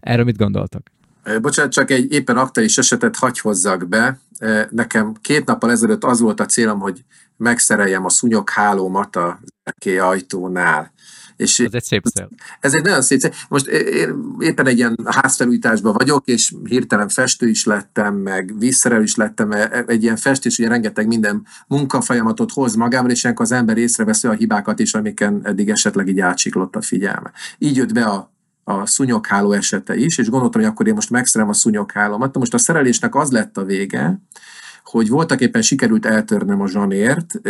erről mit gondoltak? Bocsánat, csak egy éppen aktuális esetet hagy hozzak be. Nekem két nappal ezelőtt az volt a célom, hogy megszereljem a szúnyoghálómat a ajtónál. És ez egy szép cél. Ez egy nagyon szép cél. Most én éppen egy ilyen házfelújításban vagyok, és hirtelen festő is lettem, meg vízszerelő is lettem. E, e, egy ilyen festés ugye rengeteg minden munkafolyamatot hoz magával, és ilyenkor az ember észreveszi a hibákat is, amiken eddig esetleg így átsiklott a figyelme. Így jött be a a szúnyogháló esete is, és gondoltam, hogy akkor én most megszerem a szúnyoghálómat. Most a szerelésnek az lett a vége, hogy voltak éppen sikerült eltörnöm a zsanért,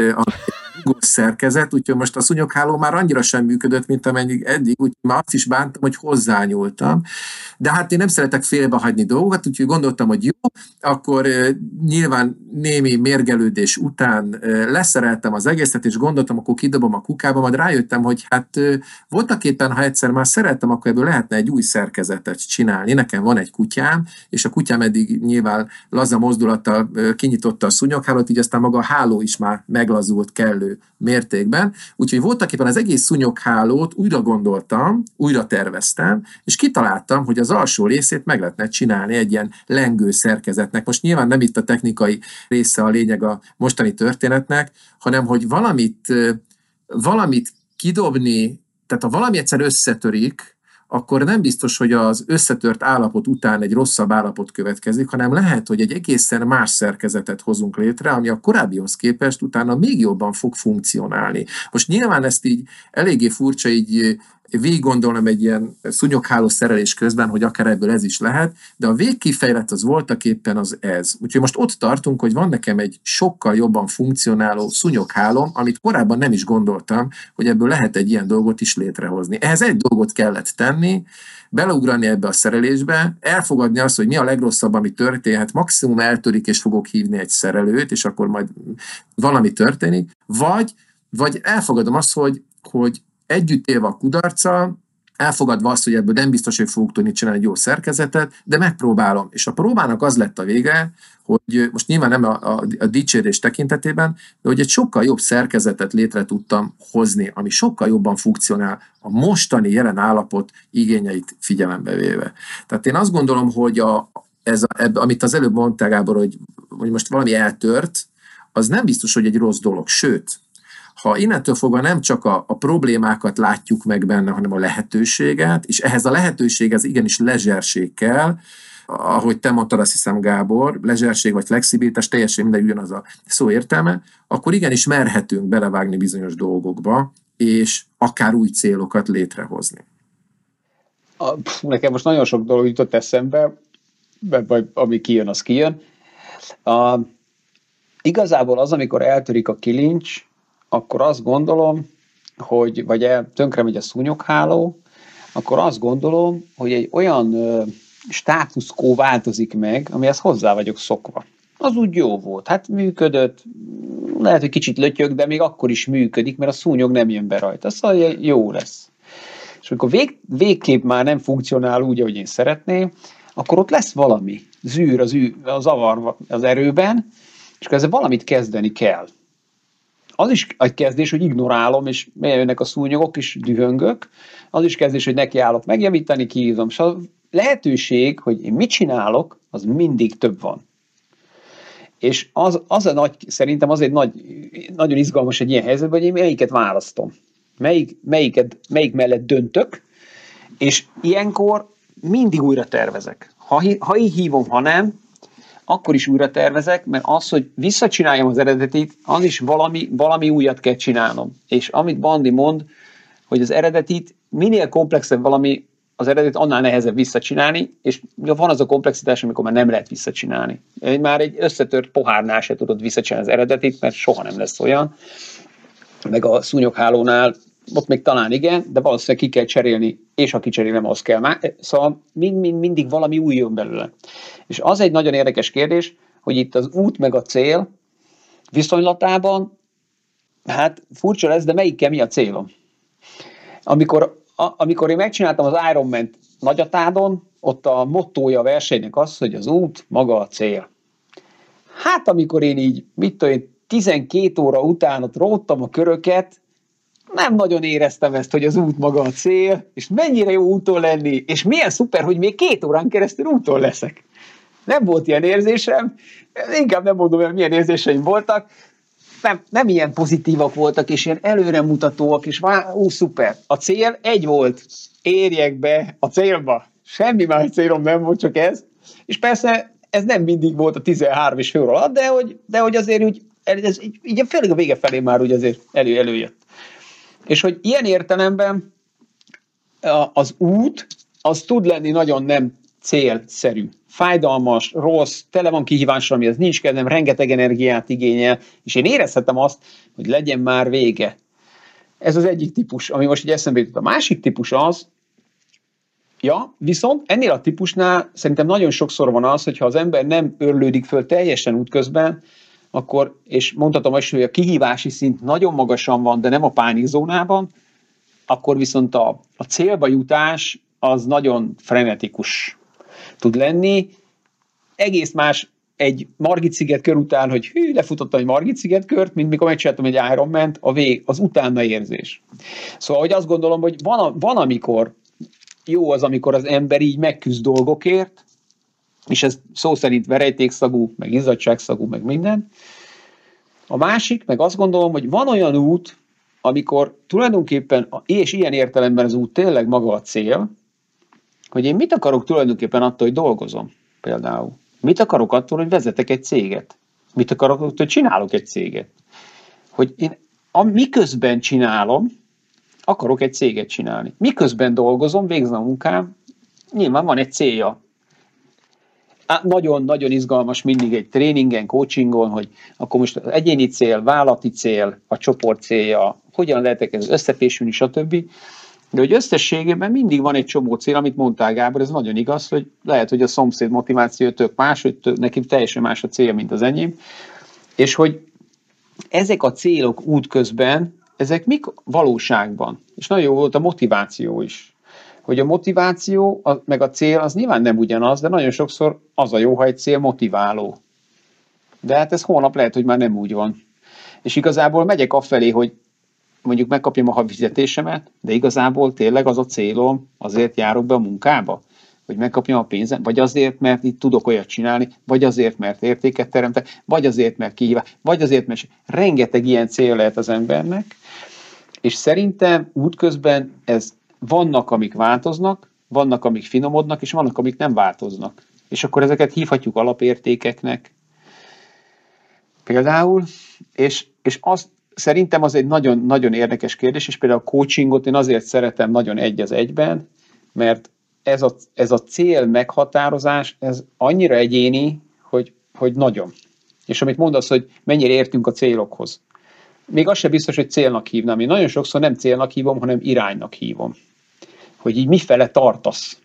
a szerkezet, úgyhogy most a szúnyogháló már annyira sem működött, mint amennyi eddig, úgyhogy már azt is bántam, hogy hozzányúltam. De hát én nem szeretek félbehagyni dolgokat, úgyhogy gondoltam, hogy jó, akkor nyilván némi mérgelődés után leszereltem az egészet, és gondoltam, akkor kidobom a kukába, majd rájöttem, hogy hát voltak éppen, ha egyszer már szerettem, akkor ebből lehetne egy új szerkezetet csinálni. Nekem van egy kutyám, és a kutyám eddig nyilván laza mozdulattal kinyitotta a szúnyoghálót, így aztán maga a háló is már meglazult kellő mértékben. Úgyhogy voltak éppen az egész szúnyoghálót újra gondoltam, újra terveztem, és kitaláltam, hogy az alsó részét meg lehetne csinálni egy ilyen lengő szerkezetnek. Most nyilván nem itt a technikai része a lényeg a mostani történetnek, hanem hogy valamit, valamit kidobni, tehát ha valami egyszer összetörik, akkor nem biztos, hogy az összetört állapot után egy rosszabb állapot következik, hanem lehet, hogy egy egészen más szerkezetet hozunk létre, ami a korábbihoz képest utána még jobban fog funkcionálni. Most nyilván ezt így eléggé furcsa így végig gondolom egy ilyen szúnyogháló szerelés közben, hogy akár ebből ez is lehet, de a végkifejlet az voltak éppen az ez. Úgyhogy most ott tartunk, hogy van nekem egy sokkal jobban funkcionáló szúnyoghálom, amit korábban nem is gondoltam, hogy ebből lehet egy ilyen dolgot is létrehozni. Ehhez egy dolgot kellett tenni, beleugrani ebbe a szerelésbe, elfogadni azt, hogy mi a legrosszabb, ami történhet, maximum eltörik, és fogok hívni egy szerelőt, és akkor majd valami történik, vagy, vagy elfogadom azt, hogy, hogy együtt élve a kudarccal, elfogadva azt, hogy ebből nem biztos, hogy fogok tudni csinálni egy jó szerkezetet, de megpróbálom. És a próbának az lett a vége, hogy most nyilván nem a, a, a dicsérés tekintetében, de hogy egy sokkal jobb szerkezetet létre tudtam hozni, ami sokkal jobban funkcionál a mostani jelen állapot igényeit figyelembe véve. Tehát én azt gondolom, hogy a, ez a, ebb, amit az előbb mondtál, Gábor, hogy, hogy most valami eltört, az nem biztos, hogy egy rossz dolog. Sőt, ha innentől fogva nem csak a, a problémákat látjuk meg benne, hanem a lehetőséget, és ehhez a lehetőséghez igenis lezserség kell, ahogy te mondtad, azt hiszem, Gábor, lezserség vagy flexibilitás, teljesen mindegy ugyanaz a szó értelme, akkor igenis merhetünk belevágni bizonyos dolgokba, és akár új célokat létrehozni. A, nekem most nagyon sok dolog jutott eszembe, vagy ami kijön, az kijön. A, igazából az, amikor eltörik a kilincs, akkor azt gondolom, hogy, vagy el, tönkre megy a szúnyogháló, akkor azt gondolom, hogy egy olyan ö, státuszkó változik meg, amihez hozzá vagyok szokva. Az úgy jó volt, hát működött, lehet, hogy kicsit lötyög, de még akkor is működik, mert a szúnyog nem jön be rajta, szóval jó lesz. És amikor vég, végképp már nem funkcionál úgy, ahogy én szeretném, akkor ott lesz valami. Zűr, az, ű, az zavar az erőben, és akkor ezzel valamit kezdeni kell az is egy kezdés, hogy ignorálom, és jönnek a szúnyogok, és dühöngök. Az is kezdés, hogy nekiállok megjavítani, kihívom. És a lehetőség, hogy én mit csinálok, az mindig több van. És az, az a nagy, szerintem az egy nagy, nagyon izgalmas egy ilyen helyzetben, hogy én melyiket választom. Melyik, melyiket, melyik mellett döntök, és ilyenkor mindig újra tervezek. Ha, ha így hívom, ha nem, akkor is újra tervezek, mert az, hogy visszacsináljam az eredetit, az is valami, valami újat kell csinálnom. És amit Bandi mond, hogy az eredetit minél komplexebb valami, az eredetit annál nehezebb visszacsinálni, és van az a komplexitás, amikor már nem lehet visszacsinálni. Már egy összetört pohárnál se tudod visszacsinálni az eredetit, mert soha nem lesz olyan. Meg a szúnyoghálónál ott még talán igen, de valószínűleg ki kell cserélni, és ha kicserélem, az kell már. Szóval mind, mind, mindig valami új jön belőle. És az egy nagyon érdekes kérdés, hogy itt az út meg a cél viszonylatában, hát furcsa lesz, de melyikkel mi a célom? Amikor, a, amikor én megcsináltam az Ironman-t Nagyatádon, ott a mottója a versenynek az, hogy az út maga a cél. Hát amikor én így, mit tudom én, 12 óra után ott róttam a köröket, nem nagyon éreztem ezt, hogy az út maga a cél, és mennyire jó úton lenni, és milyen szuper, hogy még két órán keresztül úton leszek. Nem volt ilyen érzésem, inkább nem mondom, hogy milyen érzéseim voltak, nem, nem ilyen pozitívak voltak, és ilyen előremutatóak, és ó, szuper. A cél egy volt, érjek be a célba. Semmi más célom nem volt, csak ez. És persze ez nem mindig volt a 13 és fél alatt, de hogy, de hogy azért úgy, ez, így főleg a vége felé már úgy azért elő, előjött. És hogy ilyen értelemben az út, az tud lenni nagyon nem célszerű. Fájdalmas, rossz, tele van kihívással, ez nincs kedvem, rengeteg energiát igényel, és én érezhetem azt, hogy legyen már vége. Ez az egyik típus, ami most egy eszembe jutott. A másik típus az, ja, viszont ennél a típusnál szerintem nagyon sokszor van az, hogyha az ember nem örlődik föl teljesen útközben, akkor, és mondhatom azt, hogy a kihívási szint nagyon magasan van, de nem a pánikzónában, akkor viszont a, a célba jutás az nagyon frenetikus tud lenni. Egész más egy Margit sziget kör után, hogy hű, lefutottam egy Margit sziget kört, mint mikor megcsináltam egy ironman a vég, az utána érzés. Szóval, hogy azt gondolom, hogy van, van amikor jó az, amikor az ember így megküzd dolgokért, és ez szó szerint verejtékszagú, meg izzadságszagú, meg minden. A másik, meg azt gondolom, hogy van olyan út, amikor tulajdonképpen, és ilyen értelemben az út tényleg maga a cél, hogy én mit akarok tulajdonképpen attól, hogy dolgozom például. Mit akarok attól, hogy vezetek egy céget? Mit akarok attól, hogy csinálok egy céget? Hogy én a, miközben csinálom, akarok egy céget csinálni. Miközben dolgozom, végzem a munkám, nyilván van egy célja nagyon-nagyon izgalmas mindig egy tréningen, coachingon, hogy akkor most az egyéni cél, vállalati cél, a csoport célja, hogyan lehetek ez összefésülni, stb. De hogy összességében mindig van egy csomó cél, amit mondtál Gábor, ez nagyon igaz, hogy lehet, hogy a szomszéd motiváció tök más, hogy tök, neki teljesen más a célja, mint az enyém, és hogy ezek a célok útközben, ezek mik valóságban? És nagyon jó volt a motiváció is hogy a motiváció, meg a cél az nyilván nem ugyanaz, de nagyon sokszor az a jó, ha egy cél motiváló. De hát ez holnap lehet, hogy már nem úgy van. És igazából megyek afelé, hogy mondjuk megkapjam a havizetésemet, de igazából tényleg az a célom, azért járok be a munkába, hogy megkapjam a pénzem, vagy azért, mert itt tudok olyat csinálni, vagy azért, mert értéket teremtek, vagy azért, mert kihívás, vagy azért, mert rengeteg ilyen cél lehet az embernek, és szerintem útközben ez vannak, amik változnak, vannak, amik finomodnak, és vannak, amik nem változnak. És akkor ezeket hívhatjuk alapértékeknek. Például, és, és azt szerintem az egy nagyon, nagyon érdekes kérdés, és például a coachingot én azért szeretem nagyon egy az egyben, mert ez a, ez a cél meghatározás, ez annyira egyéni, hogy, hogy nagyon. És amit mondasz, hogy mennyire értünk a célokhoz. Még az sem biztos, hogy célnak hívnám. Én nagyon sokszor nem célnak hívom, hanem iránynak hívom hogy így mifele tartasz.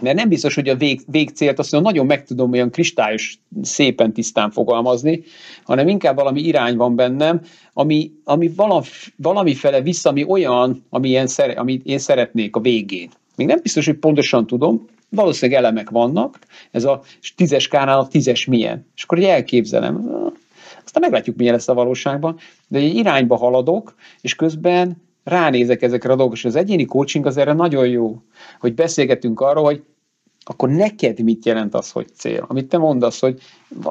Mert nem biztos, hogy a vég, végcélt azt mondom, nagyon meg tudom olyan kristályos, szépen tisztán fogalmazni, hanem inkább valami irány van bennem, ami, ami valami, fele vissza, ami olyan, ami ilyen, amit én szeretnék a végén. Még nem biztos, hogy pontosan tudom, valószínűleg elemek vannak, ez a tízes kárnál a tízes milyen. És akkor elképzelem, aztán meglátjuk, milyen lesz a valóságban, de egy irányba haladok, és közben ránézek ezekre a dolgokra, és az egyéni coaching az erre nagyon jó, hogy beszélgetünk arról, hogy akkor neked mit jelent az, hogy cél? Amit te mondasz, hogy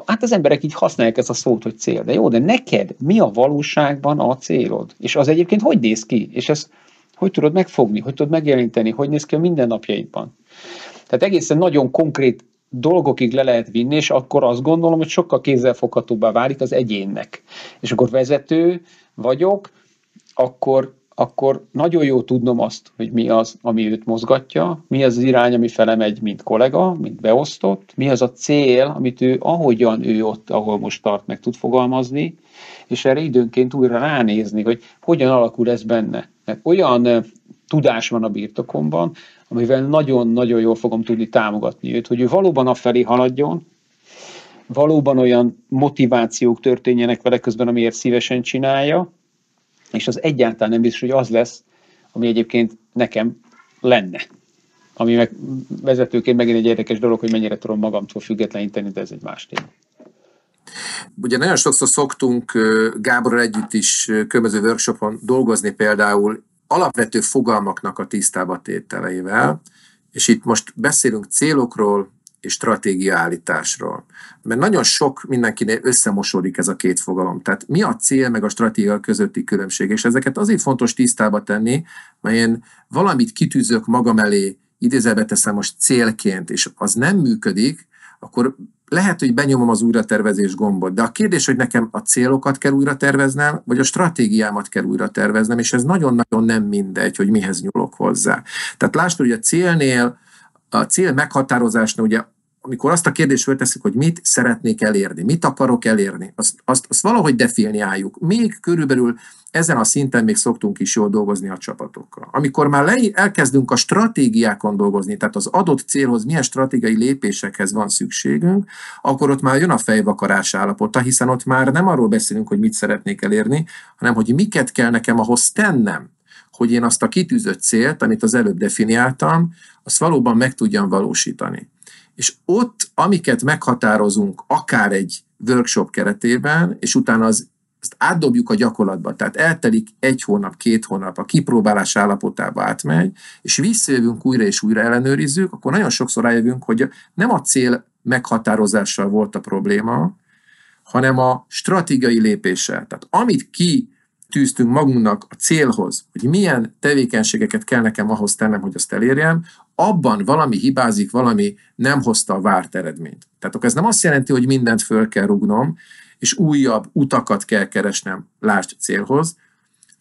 hát az emberek így használják ezt a szót, hogy cél, de jó, de neked mi a valóságban a célod? És az egyébként hogy néz ki? És ezt hogy tudod megfogni, hogy tudod megjeleníteni, hogy néz ki a mindennapjaidban? Tehát egészen nagyon konkrét dolgokig le lehet vinni, és akkor azt gondolom, hogy sokkal kézzelfoghatóbbá válik az egyénnek. És akkor vezető vagyok, akkor, akkor nagyon jó tudnom azt, hogy mi az, ami őt mozgatja, mi az az irány, ami fele mint kollega, mint beosztott, mi az a cél, amit ő, ahogyan ő ott, ahol most tart, meg tud fogalmazni, és erre időnként újra ránézni, hogy hogyan alakul ez benne. Mert olyan tudás van a birtokomban, amivel nagyon-nagyon jól fogom tudni támogatni őt, hogy ő valóban afelé haladjon, valóban olyan motivációk történjenek vele közben, amiért szívesen csinálja, és az egyáltalán nem biztos, hogy az lesz, ami egyébként nekem lenne. Ami meg vezetőként megint egy érdekes dolog, hogy mennyire tudom magamtól függetleníteni, de ez egy más téma. Ugye nagyon sokszor szoktunk Gáborral együtt is különböző workshopon dolgozni például alapvető fogalmaknak a tisztába tételeivel, és itt most beszélünk célokról és stratégiaállításról. Mert nagyon sok mindenkinél összemosódik ez a két fogalom. Tehát mi a cél meg a stratégia közötti különbség? És ezeket azért fontos tisztába tenni, mert én valamit kitűzök magam elé, idézelbe teszem most célként, és az nem működik, akkor lehet, hogy benyomom az újratervezés gombot, de a kérdés, hogy nekem a célokat kell újra terveznem, vagy a stratégiámat kell újra terveznem, és ez nagyon-nagyon nem mindegy, hogy mihez nyúlok hozzá. Tehát lásd, hogy a célnél, a cél meghatározásnál ugye amikor azt a kérdést fölteszik, hogy mit szeretnék elérni, mit akarok elérni, azt, azt, azt valahogy definiáljuk. Még körülbelül ezen a szinten még szoktunk is jól dolgozni a csapatokkal. Amikor már le, elkezdünk a stratégiákon dolgozni, tehát az adott célhoz milyen stratégiai lépésekhez van szükségünk, akkor ott már jön a fejvakarás állapota, hiszen ott már nem arról beszélünk, hogy mit szeretnék elérni, hanem hogy miket kell nekem ahhoz tennem, hogy én azt a kitűzött célt, amit az előbb definiáltam, azt valóban meg tudjam valósítani. És ott, amiket meghatározunk, akár egy workshop keretében, és utána az ezt átdobjuk a gyakorlatba, tehát eltelik egy hónap, két hónap, a kipróbálás állapotába átmegy, és visszajövünk újra és újra ellenőrizzük, akkor nagyon sokszor rájövünk, hogy nem a cél meghatározással volt a probléma, hanem a stratégiai lépéssel. Tehát amit ki tűztünk magunknak a célhoz, hogy milyen tevékenységeket kell nekem ahhoz tennem, hogy azt elérjem, abban valami hibázik, valami nem hozta a várt eredményt. Tehát akkor ez nem azt jelenti, hogy mindent föl kell rugnom, és újabb utakat kell keresnem, lásd célhoz,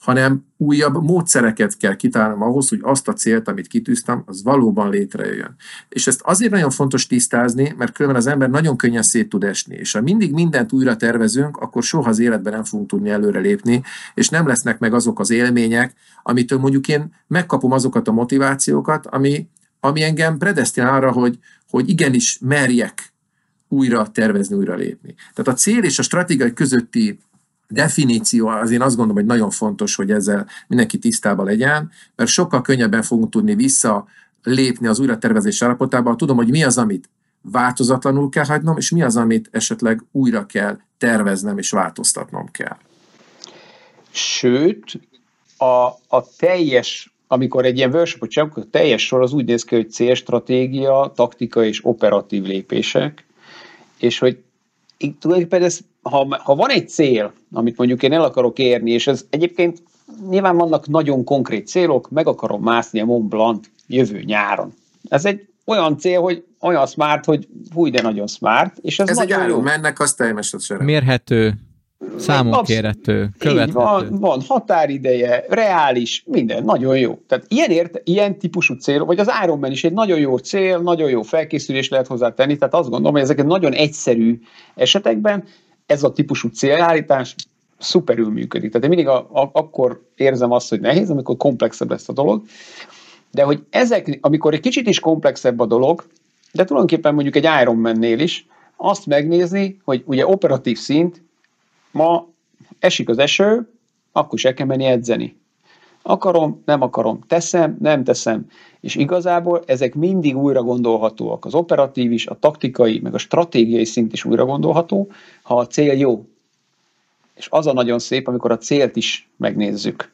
hanem újabb módszereket kell kitalálnom ahhoz, hogy azt a célt, amit kitűztem, az valóban létrejöjjön. És ezt azért nagyon fontos tisztázni, mert különben az ember nagyon könnyen szét tud esni, és ha mindig mindent újra tervezünk, akkor soha az életben nem fogunk tudni előrelépni, és nem lesznek meg azok az élmények, amitől mondjuk én megkapom azokat a motivációkat, ami, ami engem predestinál arra, hogy, hogy igenis merjek újra tervezni, újra lépni. Tehát a cél és a stratégiai közötti definíció az én azt gondolom, hogy nagyon fontos, hogy ezzel mindenki tisztában legyen, mert sokkal könnyebben fogunk tudni vissza lépni az újratervezés állapotába, tudom, hogy mi az, amit változatlanul kell hagynom, és mi az, amit esetleg újra kell terveznem és változtatnom kell. Sőt, a, a teljes, amikor egy ilyen workshopot csinálunk, a teljes sor az úgy néz ki, hogy célstratégia, taktika és operatív lépések, és hogy tulajdonképpen ez, ha, ha van egy cél, amit mondjuk én el akarok érni, és ez egyébként nyilván vannak nagyon konkrét célok, meg akarom mászni a Mont Blanc jövő nyáron. Ez egy olyan cél, hogy olyan smart, hogy fúj, de nagyon smart, és ez, ez nagyon egy jó. mennek, az teljesen Mérhető, Számon kérhető, követhető. Van, van határideje, reális, minden, nagyon jó. Tehát ilyen, ért, ilyen típusú cél, vagy az Ironman is egy nagyon jó cél, nagyon jó felkészülés lehet hozzá tenni, tehát azt gondolom, hogy ezeket nagyon egyszerű esetekben ez a típusú célállítás szuperül működik. Tehát én mindig a, a, akkor érzem azt, hogy nehéz, amikor komplexebb lesz a dolog, de hogy ezek, amikor egy kicsit is komplexebb a dolog, de tulajdonképpen mondjuk egy Ironman-nél is, azt megnézni, hogy ugye operatív szint Ma esik az eső, akkor se kell menni edzeni. Akarom, nem akarom, teszem, nem teszem. És igazából ezek mindig újra gondolhatóak. Az operatív is, a taktikai, meg a stratégiai szint is újra gondolható, ha a cél jó. És az a nagyon szép, amikor a célt is megnézzük.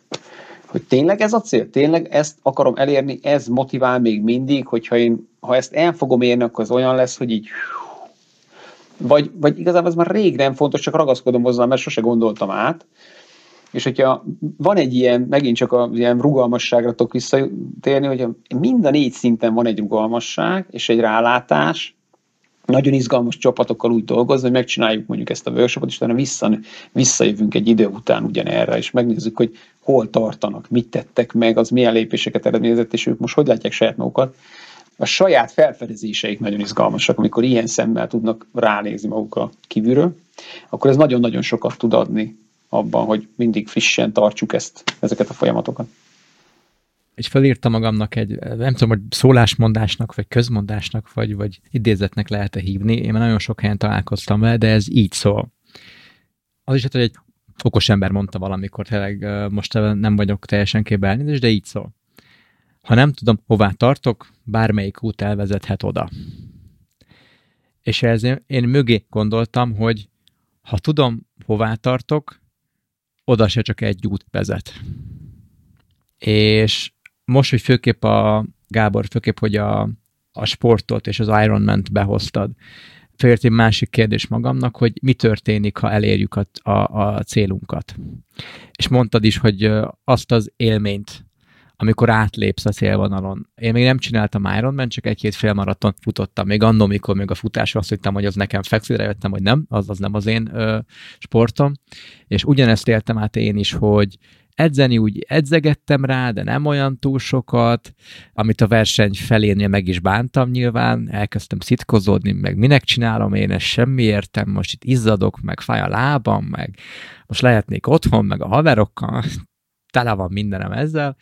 Hogy tényleg ez a cél? Tényleg ezt akarom elérni? Ez motivál még mindig, hogyha én, ha ezt el fogom érni, akkor az olyan lesz, hogy így vagy, vagy igazából ez már rég nem fontos, csak ragaszkodom hozzá, mert sose gondoltam át. És hogyha van egy ilyen, megint csak a ilyen rugalmasságra tudok visszatérni, hogy mind a négy szinten van egy rugalmasság és egy rálátás, nagyon izgalmas csapatokkal úgy dolgozni, hogy megcsináljuk mondjuk ezt a workshopot, és utána vissza, visszajövünk egy idő után ugyanerre, és megnézzük, hogy hol tartanak, mit tettek meg, az milyen lépéseket eredményezett, és ők most hogy látják saját magukat. A saját felfedezéseik nagyon izgalmasak, amikor ilyen szemmel tudnak ránézni magukra kívülről, akkor ez nagyon-nagyon sokat tud adni abban, hogy mindig frissen tartsuk ezt, ezeket a folyamatokat egy felírta magamnak egy, nem tudom, hogy szólásmondásnak, vagy közmondásnak, vagy, vagy idézetnek lehet-e hívni. Én már nagyon sok helyen találkoztam vele, de ez így szól. Az is, hogy egy okos ember mondta valamikor, tényleg most nem vagyok teljesen képbe de így szól. Ha nem tudom, hová tartok, bármelyik út elvezethet oda. És ez én mögé gondoltam, hogy ha tudom, hová tartok, oda se csak egy út vezet. És most, hogy főképp a Gábor, főképp, hogy a, a sportot és az Ironman-t behoztad, félért egy másik kérdés magamnak, hogy mi történik, ha elérjük a, a, a célunkat. És mondtad is, hogy azt az élményt, amikor átlépsz a célvonalon. Én még nem csináltam Ironman, csak egy-két félmaraton futottam. Még annól, mikor még a futás azt hittem, hogy az nekem fekszik, jöttem, hogy nem, az, az nem az én ö, sportom. És ugyanezt éltem át én is, hogy Edzeni úgy edzegettem rá, de nem olyan túl sokat, amit a verseny felénél meg is bántam nyilván, elkezdtem szitkozódni, meg minek csinálom én ezt, semmi értem, most itt izzadok, meg fáj a lábam, meg most lehetnék otthon, meg a haverokkal, tele van mindenem ezzel,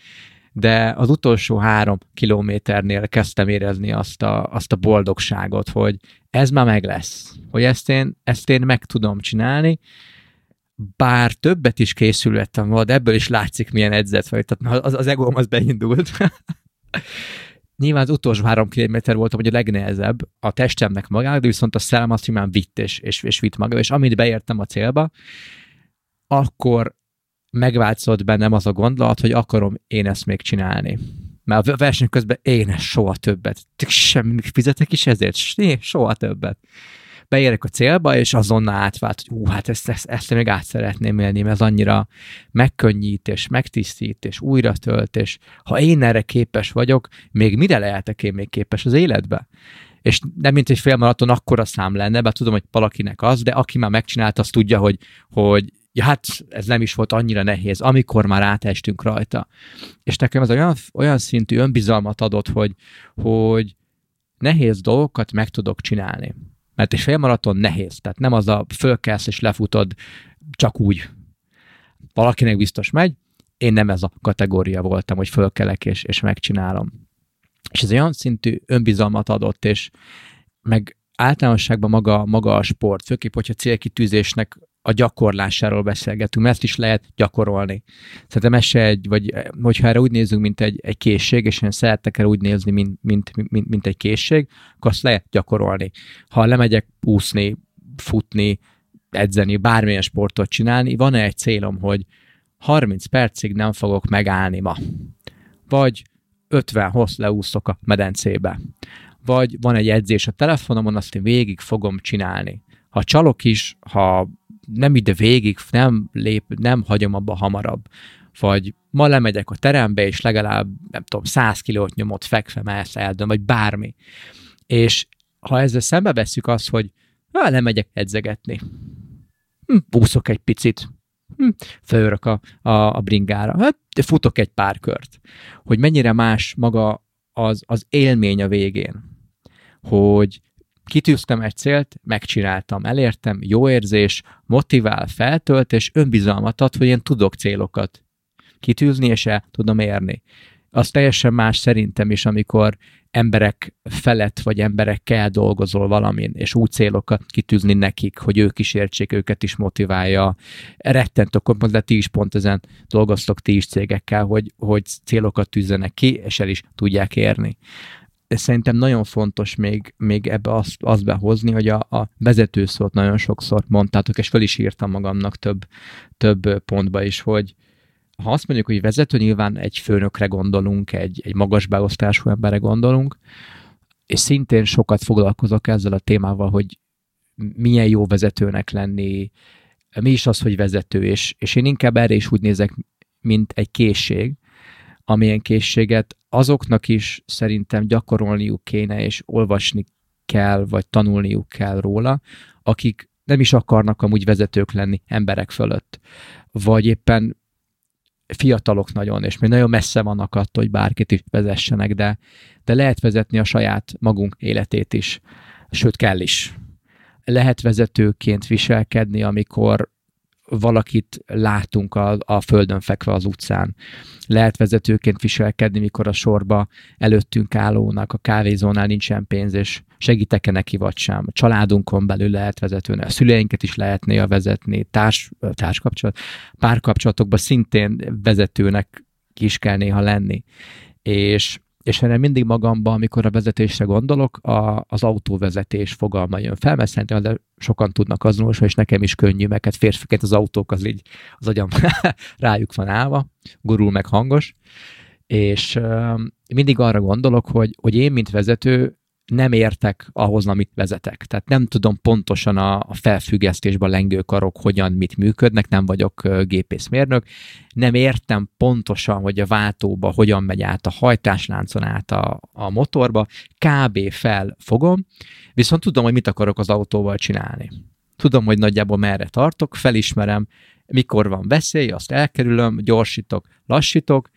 de az utolsó három kilométernél kezdtem érezni azt a, azt a boldogságot, hogy ez már meg lesz, hogy ezt én, ezt én meg tudom csinálni, bár többet is készülhettem volna, ebből is látszik, milyen edzett vagy. Tehát az, az egóm az beindult. Nyilván az utolsó három kilométer voltam, hogy a legnehezebb a testemnek magának, de viszont a szellem azt simán vitt és, és, és vitt maga, és amint beértem a célba, akkor megváltozott bennem az a gondolat, hogy akarom én ezt még csinálni. Mert a verseny közben én ezt soha többet. Semmi fizetek is ezért, soha többet beérek a célba, és azonnal átvált, hogy ú, hát ezt, ezt, ezt még át szeretném élni, mert ez annyira megkönnyít, és megtisztít, és újra tölt, és ha én erre képes vagyok, még mire lehetek én még képes az életbe? és nem mint egy félmaraton akkora szám lenne, bár tudom, hogy valakinek az, de aki már megcsinálta, az tudja, hogy, hogy ja, hát ez nem is volt annyira nehéz, amikor már átestünk rajta. És nekem ez olyan, olyan szintű önbizalmat adott, hogy, hogy nehéz dolgokat meg tudok csinálni. Mert egy félmaraton nehéz, tehát nem az a fölkelsz és lefutod csak úgy. Valakinek biztos megy, én nem ez a kategória voltam, hogy fölkelek és, és megcsinálom. És ez olyan szintű önbizalmat adott, és meg általánosságban maga, maga a sport, főképp, hogyha célkitűzésnek a gyakorlásáról beszélgetünk, mert ezt is lehet gyakorolni. Szerintem ez se egy, vagy hogyha erre úgy nézzünk, mint egy, egy készség, és én szeretek erre úgy nézni, mint, mint, mint, mint egy készség, akkor azt lehet gyakorolni. Ha lemegyek úszni, futni, edzeni, bármilyen sportot csinálni, van-e egy célom, hogy 30 percig nem fogok megállni ma? Vagy 50 hossz leúszok a medencébe? Vagy van egy edzés a telefonomon, azt én végig fogom csinálni. Ha csalok is, ha nem ide végig, nem lép, nem hagyom abba hamarabb. Vagy ma lemegyek a terembe, és legalább, nem tudom, 100 kilót nyomott fekve, ezt eldöm, vagy bármi. És ha ezzel szembe vesszük azt, hogy ha lemegyek edzegetni, hm, úszok egy picit, hm, fölörök a, a, a bringára, hát futok egy pár kört. Hogy mennyire más maga az, az élmény a végén. Hogy kitűztem egy célt, megcsináltam, elértem, jó érzés, motivál, feltölt, és önbizalmat ad, hogy én tudok célokat kitűzni, és el tudom érni. Az teljesen más szerintem is, amikor emberek felett, vagy emberekkel dolgozol valamin, és úgy célokat kitűzni nekik, hogy ők is értsék, őket is motiválja. Rettent okon, de ti is pont ezen dolgoztok ti is cégekkel, hogy, hogy célokat tűzzenek ki, és el is tudják érni szerintem nagyon fontos még, még ebbe azt, azt behozni, hogy a, a vezetőszót nagyon sokszor mondtátok, és fel is írtam magamnak több, több pontba is, hogy ha azt mondjuk, hogy vezető, nyilván egy főnökre gondolunk, egy, egy magas beosztású emberre gondolunk, és szintén sokat foglalkozok ezzel a témával, hogy milyen jó vezetőnek lenni, mi is az, hogy vezető, és, és én inkább erre is úgy nézek, mint egy készség, amilyen készséget azoknak is szerintem gyakorolniuk kéne, és olvasni kell, vagy tanulniuk kell róla, akik nem is akarnak amúgy vezetők lenni emberek fölött, vagy éppen fiatalok nagyon, és még nagyon messze vannak attól, hogy bárkit is vezessenek, de, de lehet vezetni a saját magunk életét is, sőt kell is. Lehet vezetőként viselkedni, amikor valakit látunk a, a földön fekve az utcán. Lehet vezetőként viselkedni, mikor a sorba előttünk állónak a kávézónál nincsen pénz, és segítek-e neki vagy sem. A családunkon belül lehet vezetőni, a szüleinket is lehet néha vezetni, társ, társkapcsolat, párkapcsolatokban szintén vezetőnek is kell néha lenni. És és erre mindig magamban, amikor a vezetésre gondolok, a, az autóvezetés fogalma jön fel, mert szerintem de sokan tudnak azon, és nekem is könnyű, mert hát férfiként az autók az így az agyam rájuk van állva, gurul meg hangos, és uh, mindig arra gondolok, hogy, hogy én, mint vezető, nem értek ahhoz, amit vezetek. Tehát nem tudom pontosan a, a felfüggesztésben lengőkarok hogyan, mit működnek, nem vagyok gépészmérnök, nem értem pontosan, hogy a váltóba hogyan megy át a hajtásláncon át a, a motorba, kb. felfogom, viszont tudom, hogy mit akarok az autóval csinálni. Tudom, hogy nagyjából merre tartok, felismerem, mikor van veszély, azt elkerülöm, gyorsítok, lassítok,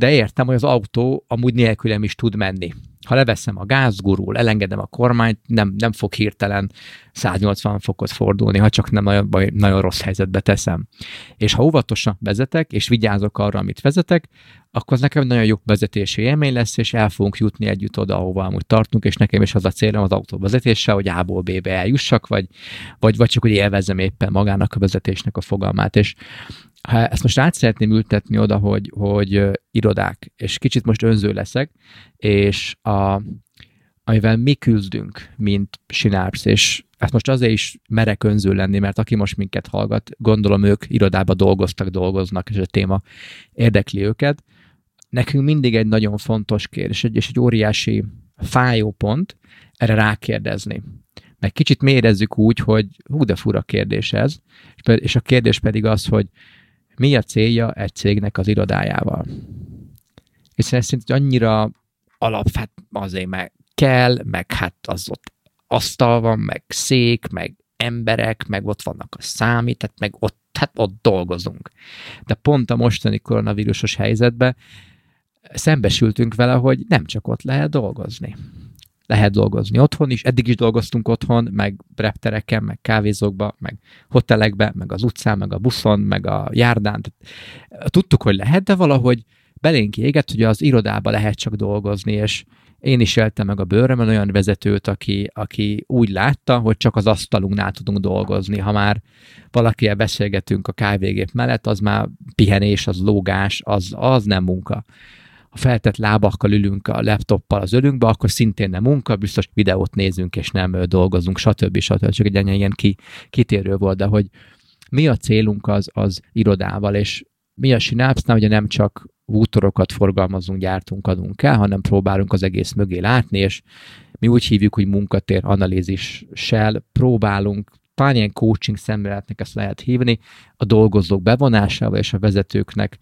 de értem, hogy az autó amúgy nélkülem is tud menni. Ha leveszem a gáz, gurul, elengedem a kormányt, nem, nem fog hirtelen 180 fokot fordulni, ha csak nem nagyon, nagyon rossz helyzetbe teszem. És ha óvatosan vezetek, és vigyázok arra, amit vezetek, akkor az nekem nagyon jó vezetési élmény lesz, és el fogunk jutni együtt oda, ahova amúgy tartunk, és nekem is az a célom az autó vezetése, hogy A-ból B-be eljussak, vagy, vagy, vagy csak hogy élvezem éppen magának a vezetésnek a fogalmát. És ha ezt most át szeretném ültetni oda, hogy, hogy irodák, és kicsit most önző leszek, és a, amivel mi küzdünk, mint Sinárps, és ezt most azért is merek önző lenni, mert aki most minket hallgat, gondolom ők irodába dolgoztak, dolgoznak, és a téma érdekli őket. Nekünk mindig egy nagyon fontos kérdés, és egy óriási fájó pont erre rákérdezni. Meg kicsit mérezzük úgy, hogy hú, de fura kérdés ez, és a kérdés pedig az, hogy mi a célja egy cégnek az irodájával. És szerint annyira alap, hát azért meg kell, meg hát az ott asztal van, meg szék, meg emberek, meg ott vannak a számít, meg ott, hát ott dolgozunk. De pont a mostani koronavírusos helyzetben szembesültünk vele, hogy nem csak ott lehet dolgozni lehet dolgozni otthon is. Eddig is dolgoztunk otthon, meg reptereken, meg kávézókba, meg hotelekbe, meg az utcán, meg a buszon, meg a járdán. Tudtuk, hogy lehet, de valahogy belénk égett, hogy az irodába lehet csak dolgozni, és én is éltem meg a bőrömön olyan vezetőt, aki, aki úgy látta, hogy csak az asztalunknál tudunk dolgozni. Ha már valakivel beszélgetünk a kávégép mellett, az már pihenés, az lógás, az, az nem munka ha feltett lábakkal ülünk a laptoppal az ölünkbe, akkor szintén nem munka, biztos videót nézünk és nem dolgozunk, stb. stb. Csak egy ilyen ki, kitérő volt, de hogy mi a célunk az, az irodával, és mi a Synapse-nál ugye nem csak útorokat forgalmazunk, gyártunk, adunk el, hanem próbálunk az egész mögé látni, és mi úgy hívjuk, hogy munkatér analízissel próbálunk talán ilyen coaching szemléletnek ezt lehet hívni, a dolgozók bevonásával és a vezetőknek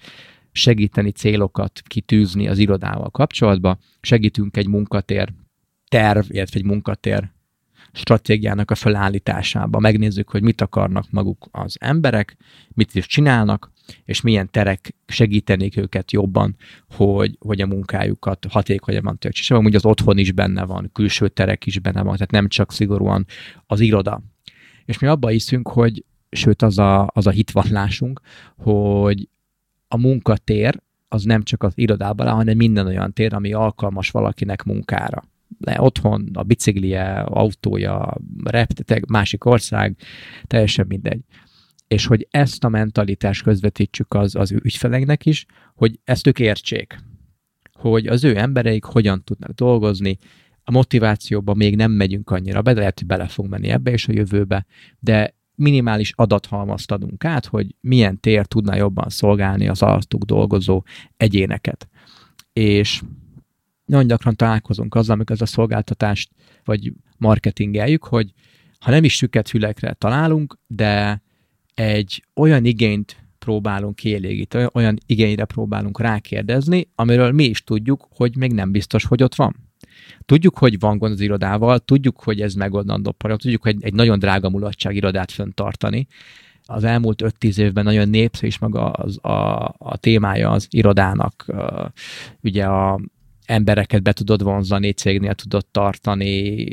segíteni célokat kitűzni az irodával kapcsolatban. Segítünk egy munkatér terv, illetve egy munkatér stratégiának a felállításába. Megnézzük, hogy mit akarnak maguk az emberek, mit is csinálnak, és milyen terek segítenék őket jobban, hogy, hogy a munkájukat hatékonyabban töltsék. Amúgy az otthon is benne van, külső terek is benne van, tehát nem csak szigorúan az iroda. És mi abba hiszünk, hogy sőt az a, az a hitvallásunk, hogy a munkatér az nem csak az irodában áll, hanem minden olyan tér, ami alkalmas valakinek munkára. Le otthon, a biciklije, autója, reptetek, másik ország, teljesen mindegy. És hogy ezt a mentalitást közvetítsük az, az ügyfeleknek is, hogy ezt ők értsék. Hogy az ő embereik hogyan tudnak dolgozni, a motivációba még nem megyünk annyira be, de lehet, hogy bele fog menni ebbe és a jövőbe, de minimális adathalmazt adunk át, hogy milyen tér tudna jobban szolgálni az alattuk dolgozó egyéneket. És nagyon gyakran találkozunk azzal, amikor ez a szolgáltatást vagy marketingeljük, hogy ha nem is süket fülekre találunk, de egy olyan igényt próbálunk kielégíteni, olyan igényre próbálunk rákérdezni, amiről mi is tudjuk, hogy még nem biztos, hogy ott van. Tudjuk, hogy van gond az irodával, tudjuk, hogy ez megoldandó program, tudjuk, hogy egy nagyon drága mulatság irodát tartani. Az elmúlt 5-10 évben nagyon népszerű is maga az, a, a témája az irodának. Ugye a embereket be tudod vonzani, cégnél tudod tartani,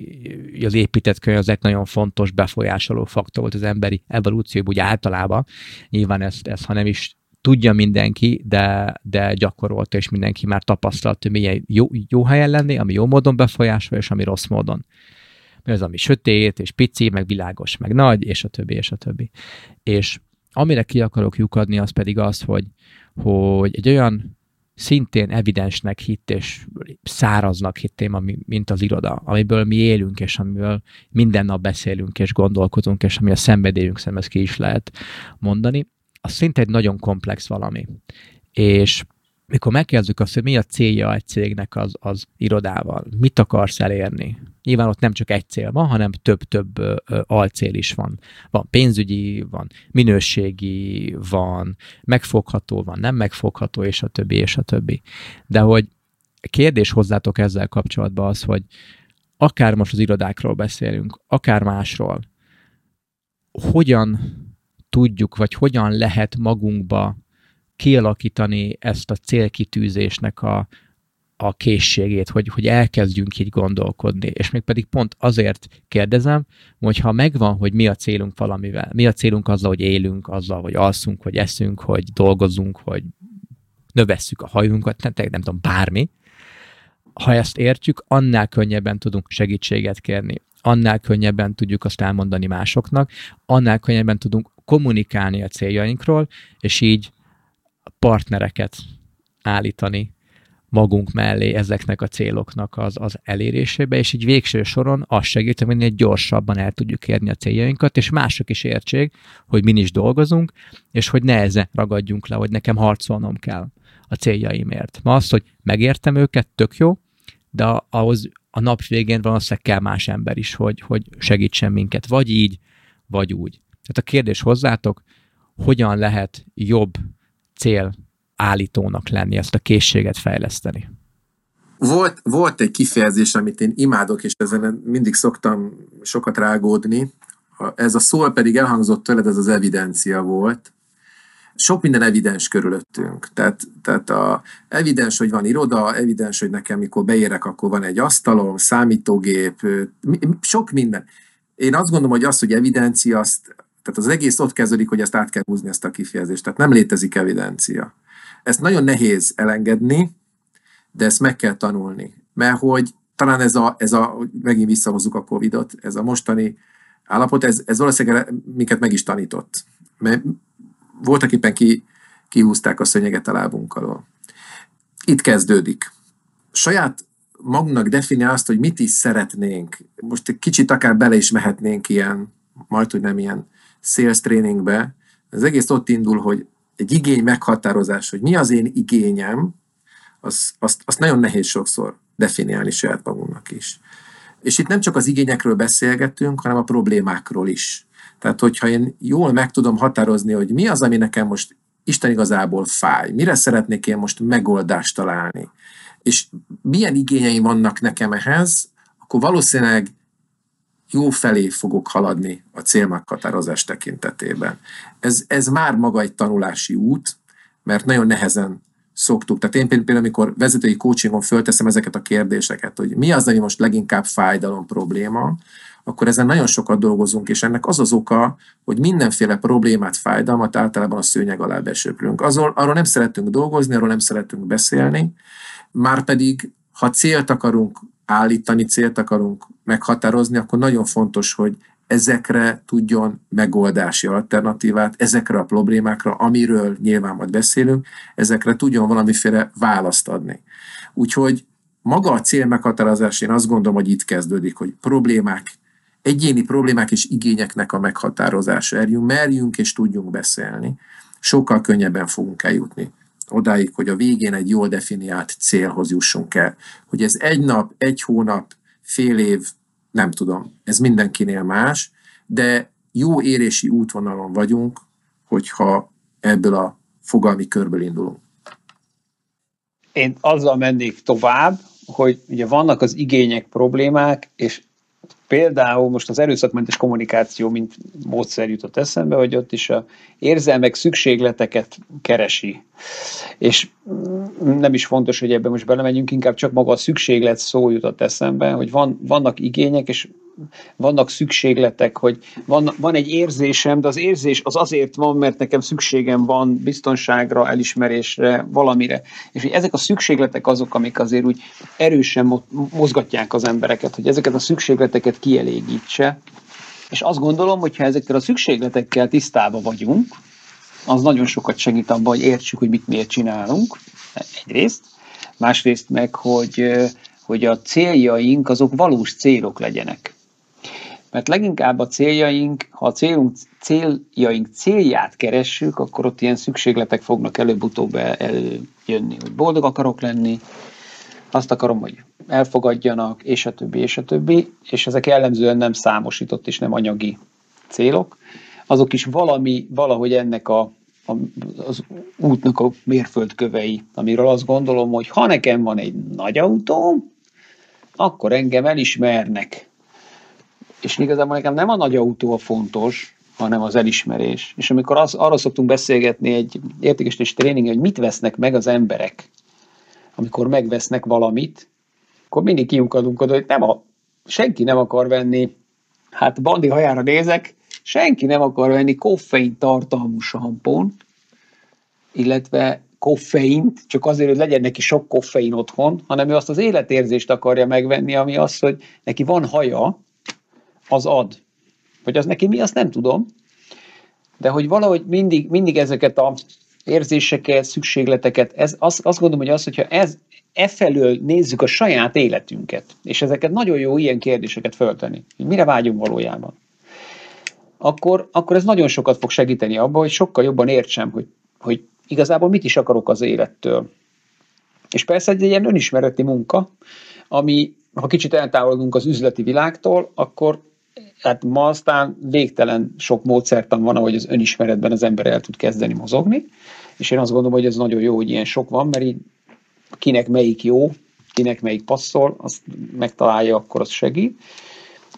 az épített környezet nagyon fontos befolyásoló faktor volt az emberi evolúcióban, úgy általában. Nyilván ezt, ezt ha nem is tudja mindenki, de, de gyakorolta, és mindenki már tapasztalt, hogy milyen jó, jó helyen lenni, ami jó módon befolyásol, és ami rossz módon. Mi az, ami sötét, és pici, meg világos, meg nagy, és a többi, és a többi. És amire ki akarok lyukadni, az pedig az, hogy, hogy egy olyan szintén evidensnek hitt és száraznak hitt téma, mint az iroda, amiből mi élünk, és amiből minden nap beszélünk, és gondolkozunk, és ami a szenvedélyünk szem, ezt ki is lehet mondani, az szinte egy nagyon komplex valami. És mikor megkérdezzük azt, hogy mi a célja egy cégnek az, az irodával, mit akarsz elérni, Nyilván ott nem csak egy cél van, hanem több-több alcél is van. Van pénzügyi, van minőségi, van megfogható, van nem megfogható, és a többi, és a többi. De hogy kérdés hozzátok ezzel kapcsolatban az, hogy akár most az irodákról beszélünk, akár másról, hogyan tudjuk, vagy hogyan lehet magunkba kialakítani ezt a célkitűzésnek a, a készségét, hogy, hogy elkezdjünk így gondolkodni. És még pedig pont azért kérdezem, hogy ha megvan, hogy mi a célunk valamivel, mi a célunk azzal, hogy élünk, azzal, hogy alszunk, hogy eszünk, hogy dolgozunk, hogy növesszük a hajunkat, nem, nem tudom, bármi, ha ezt értjük, annál könnyebben tudunk segítséget kérni, annál könnyebben tudjuk azt elmondani másoknak, annál könnyebben tudunk kommunikálni a céljainkról, és így partnereket állítani magunk mellé ezeknek a céloknak az, az elérésébe, és így végső soron az segít, hogy minél gyorsabban el tudjuk érni a céljainkat, és mások is értsék, hogy mi is dolgozunk, és hogy ne ezen ragadjunk le, hogy nekem harcolnom kell a céljaimért. Ma az, hogy megértem őket, tök jó, de ahhoz a nap végén valószínűleg kell más ember is, hogy, hogy segítsen minket, vagy így, vagy úgy. Tehát a kérdés hozzátok, hogyan lehet jobb cél állítónak lenni, ezt a készséget fejleszteni? Volt, volt egy kifejezés, amit én imádok, és ezen mindig szoktam sokat rágódni. Ez a szó pedig elhangzott tőled, ez az evidencia volt. Sok minden evidens körülöttünk. Tehát, tehát a evidens, hogy van iroda, evidens, hogy nekem mikor beérek, akkor van egy asztalom, számítógép, sok minden. Én azt gondolom, hogy az, hogy evidencia, azt, tehát az egész ott kezdődik, hogy ezt át kell húzni, ezt a kifejezést. Tehát nem létezik evidencia. Ezt nagyon nehéz elengedni, de ezt meg kell tanulni. Mert hogy talán ez a, ez a megint visszahozzuk a Covid-ot, ez a mostani állapot, ez, ez valószínűleg minket meg is tanított. Mert voltak éppen ki, kihúzták a szönyeget a lábunk alól. Itt kezdődik. Saját magunknak definiál azt, hogy mit is szeretnénk. Most egy kicsit akár bele is mehetnénk ilyen, majd hogy nem ilyen sales trainingbe. Az egész ott indul, hogy egy igény meghatározás, hogy mi az én igényem, az, azt, azt nagyon nehéz sokszor definiálni saját magunknak is. És itt nem csak az igényekről beszélgetünk, hanem a problémákról is. Tehát, hogyha én jól meg tudom határozni, hogy mi az, ami nekem most Isten igazából fáj, mire szeretnék én most megoldást találni, és milyen igényeim vannak nekem ehhez, akkor valószínűleg jó felé fogok haladni a célmeghatározás tekintetében. Ez, ez már maga egy tanulási út, mert nagyon nehezen szoktuk. Tehát én például, amikor vezetői coachingon fölteszem ezeket a kérdéseket, hogy mi az, ami most leginkább fájdalom probléma, akkor ezen nagyon sokat dolgozunk, és ennek az az oka, hogy mindenféle problémát, fájdalmat általában a szőnyeg alá besöprünk. Azon, arról nem szeretünk dolgozni, arról nem szeretünk beszélni, már pedig, ha célt akarunk állítani, célt akarunk meghatározni, akkor nagyon fontos, hogy ezekre tudjon megoldási alternatívát, ezekre a problémákra, amiről nyilván majd beszélünk, ezekre tudjon valamiféle választ adni. Úgyhogy maga a cél meghatározás, én azt gondolom, hogy itt kezdődik, hogy problémák, egyéni problémák és igényeknek a meghatározása. Erjünk, merjünk és tudjunk beszélni. Sokkal könnyebben fogunk eljutni odáig, hogy a végén egy jól definiált célhoz jussunk el. Hogy ez egy nap, egy hónap, fél év, nem tudom, ez mindenkinél más, de jó érési útvonalon vagyunk, hogyha ebből a fogalmi körből indulunk. Én azzal mennék tovább, hogy ugye vannak az igények, problémák, és például most az erőszakmentes kommunikáció, mint módszer jutott eszembe, hogy ott is a érzelmek szükségleteket keresi. És nem is fontos, hogy ebben most belemegyünk, inkább csak maga a szükséglet szó jutott eszembe, hogy van, vannak igények, és vannak szükségletek, hogy van, van egy érzésem, de az érzés az azért van, mert nekem szükségem van biztonságra, elismerésre, valamire. És hogy ezek a szükségletek azok, amik azért úgy erősen mozgatják az embereket, hogy ezeket a szükségleteket kielégítse. És azt gondolom, hogy ha ezekkel a szükségletekkel tisztában vagyunk, az nagyon sokat segít abban, hogy értsük, hogy mit miért csinálunk, egyrészt. Másrészt meg, hogy, hogy a céljaink azok valós célok legyenek. Mert leginkább a céljaink, ha a célunk, céljaink célját keressük, akkor ott ilyen szükségletek fognak előbb-utóbb eljönni, hogy boldog akarok lenni, azt akarom, hogy elfogadjanak, és a többi, és a többi, és ezek jellemzően nem számosított és nem anyagi célok. Azok is valami, valahogy ennek a, a, az útnak a mérföldkövei, amiről azt gondolom, hogy ha nekem van egy nagy autóm, akkor engem elismernek és igazából nekem nem a nagy autó a fontos, hanem az elismerés. És amikor az, arra szoktunk beszélgetni egy értékesítés tréning, hogy mit vesznek meg az emberek, amikor megvesznek valamit, akkor mindig kiukadunk oda, hogy nem a, senki nem akar venni, hát Bandi hajára nézek, senki nem akar venni koffein tartalmú sampont, illetve koffeint, csak azért, hogy legyen neki sok koffein otthon, hanem ő azt az életérzést akarja megvenni, ami az, hogy neki van haja, az ad. Hogy az neki mi, azt nem tudom. De hogy valahogy mindig, mindig ezeket a érzéseket, szükségleteket, ez, azt, azt gondolom, hogy az, hogyha ez, e felől nézzük a saját életünket, és ezeket nagyon jó ilyen kérdéseket föltenni, hogy mire vágyunk valójában, akkor, akkor ez nagyon sokat fog segíteni abban, hogy sokkal jobban értsem, hogy, hogy igazából mit is akarok az élettől. És persze egy ilyen önismereti munka, ami, ha kicsit eltávolodunk az üzleti világtól, akkor hát ma aztán végtelen sok módszertan van, ahogy az önismeretben az ember el tud kezdeni mozogni, és én azt gondolom, hogy ez nagyon jó, hogy ilyen sok van, mert így kinek melyik jó, kinek melyik passzol, azt megtalálja, akkor az segít.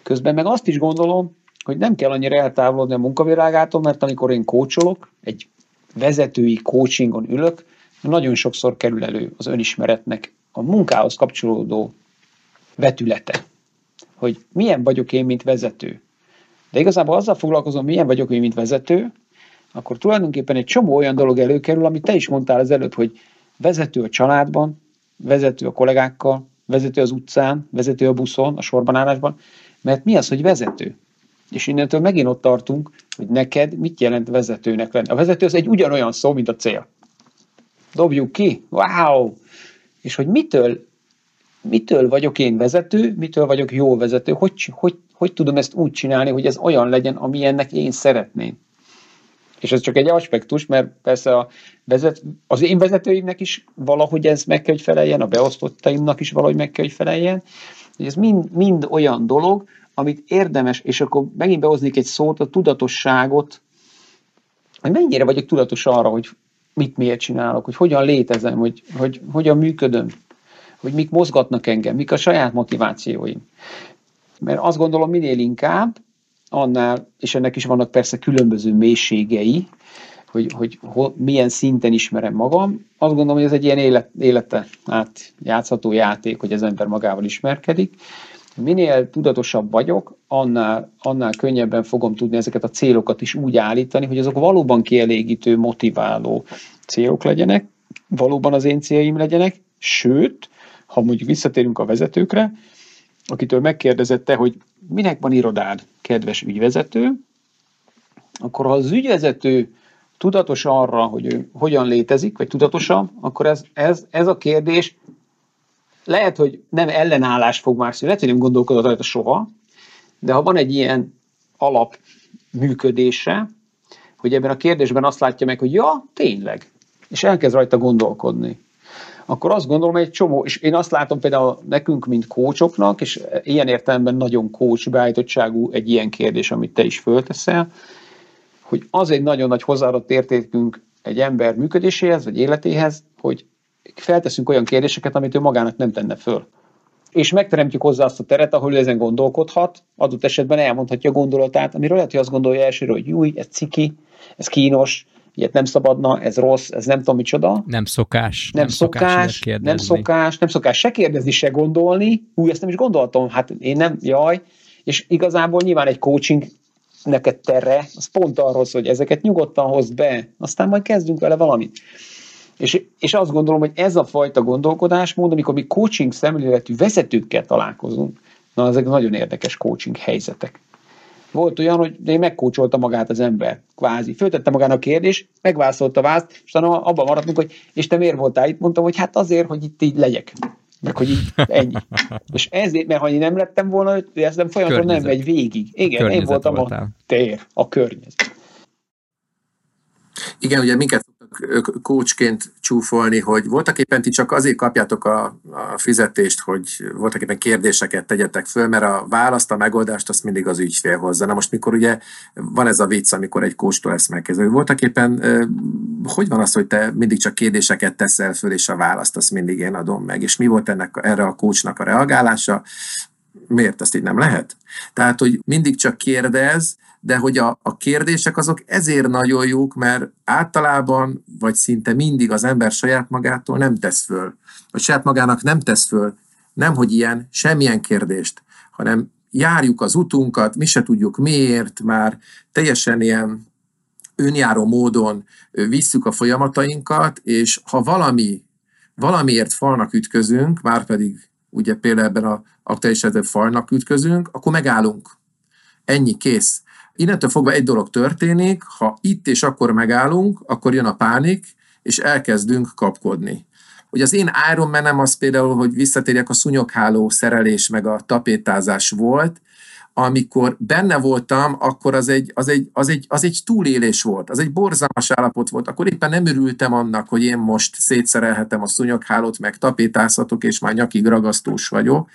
Közben meg azt is gondolom, hogy nem kell annyira eltávolodni a munkavilágától, mert amikor én kócsolok, egy vezetői coachingon ülök, nagyon sokszor kerül elő az önismeretnek a munkához kapcsolódó vetülete hogy milyen vagyok én, mint vezető. De igazából azzal foglalkozom, milyen vagyok én, mint vezető, akkor tulajdonképpen egy csomó olyan dolog előkerül, amit te is mondtál az előtt, hogy vezető a családban, vezető a kollégákkal, vezető az utcán, vezető a buszon, a sorbanállásban, mert mi az, hogy vezető? És innentől megint ott tartunk, hogy neked mit jelent vezetőnek lenni. A vezető az egy ugyanolyan szó, mint a cél. Dobjuk ki, wow! És hogy mitől mitől vagyok én vezető, mitől vagyok jó vezető, hogy, hogy, hogy tudom ezt úgy csinálni, hogy ez olyan legyen, amilyennek én szeretném. És ez csak egy aspektus, mert persze a vezet, az én vezetőimnek is valahogy ez meg kell, hogy feleljen, a beosztottaimnak is valahogy meg kell, hogy feleljen. Ez mind, mind olyan dolog, amit érdemes, és akkor megint behoznék egy szót, a tudatosságot, hogy mennyire vagyok tudatos arra, hogy mit miért csinálok, hogy hogyan létezem, hogy, hogy hogyan működöm hogy mik mozgatnak engem, mik a saját motivációim. Mert azt gondolom minél inkább, annál, és ennek is vannak persze különböző mélységei, hogy, hogy ho, milyen szinten ismerem magam. Azt gondolom, hogy ez egy ilyen élet, élete át játszható játék, hogy az ember magával ismerkedik. Minél tudatosabb vagyok, annál, annál könnyebben fogom tudni ezeket a célokat is úgy állítani, hogy azok valóban kielégítő, motiváló célok legyenek, valóban az én céljaim legyenek, sőt, ha mondjuk visszatérünk a vezetőkre, akitől megkérdezette, hogy minek van irodád, kedves ügyvezető, akkor ha az ügyvezető tudatos arra, hogy ő hogyan létezik, vagy tudatosan, akkor ez, ez, ez a kérdés lehet, hogy nem ellenállás fog már hogy nem gondolkodott rajta soha, de ha van egy ilyen alap működése, hogy ebben a kérdésben azt látja meg, hogy ja, tényleg, és elkezd rajta gondolkodni akkor azt gondolom, hogy egy csomó, és én azt látom például nekünk, mint kócsoknak, és ilyen értelemben nagyon kócs beállítottságú egy ilyen kérdés, amit te is fölteszel, hogy az egy nagyon nagy hozzáadott értékünk egy ember működéséhez, vagy életéhez, hogy felteszünk olyan kérdéseket, amit ő magának nem tenne föl. És megteremtjük hozzá azt a teret, ahol ő ezen gondolkodhat, adott esetben elmondhatja a gondolatát, amiről lehet, hogy azt gondolja elsőre, hogy új, ez ciki, ez kínos, ilyet nem szabadna, ez rossz, ez nem tudom micsoda. Nem szokás. Nem, nem szokás, szokás nem szokás, nem szokás se kérdezni, se gondolni. Új, ezt nem is gondoltam, hát én nem, jaj. És igazából nyilván egy coaching neked terre, az pont arról hogy ezeket nyugodtan hozd be, aztán majd kezdünk vele valamit. És, és azt gondolom, hogy ez a fajta gondolkodásmód, amikor mi coaching szemléletű vezetőkkel találkozunk, na ezek nagyon érdekes coaching helyzetek. Volt olyan, hogy én megkócsolta magát az ember, kvázi. Föltette magának a kérdés, megválaszolta a választ, és utána abban maradtunk, hogy és te miért voltál itt? Mondtam, hogy hát azért, hogy itt így legyek. Meg hogy így ennyi. és ezért, mert ha én nem lettem volna, ez nem folyamatosan nem megy végig. Igen, én voltam voltál. a tér, a környezet. Igen, ugye minket coachként csúfolni, hogy voltak éppen ti csak azért kapjátok a, a fizetést, hogy voltak éppen kérdéseket tegyetek föl, mert a választ, a megoldást azt mindig az ügyfél hozza. Na most, mikor ugye van ez a vicc, amikor egy coachtól ezt megkezdő, voltak éppen hogy van az, hogy te mindig csak kérdéseket teszel föl, és a választ azt mindig én adom meg, és mi volt ennek erre a coachnak a reagálása? Miért ezt így nem lehet? Tehát, hogy mindig csak kérdez, de hogy a, a kérdések azok ezért nagyon jók, mert általában, vagy szinte mindig az ember saját magától nem tesz föl, vagy saját magának nem tesz föl, nem hogy ilyen, semmilyen kérdést, hanem járjuk az utunkat, mi se tudjuk miért, már teljesen ilyen önjáró módon visszük a folyamatainkat, és ha valami, valamiért falnak ütközünk, már pedig ugye például ebben a aktuális falnak ütközünk, akkor megállunk. Ennyi, kész. Innentől fogva egy dolog történik, ha itt és akkor megállunk, akkor jön a pánik, és elkezdünk kapkodni. Hogy az én Iron Man az például, hogy visszatérjek a szunyogháló szerelés meg a tapétázás volt, amikor benne voltam, akkor az egy, az, egy, az, egy, az egy túlélés volt, az egy borzalmas állapot volt. Akkor éppen nem örültem annak, hogy én most szétszerelhetem a szunyoghálót, meg tapétázhatok, és már nyakig ragasztós vagyok.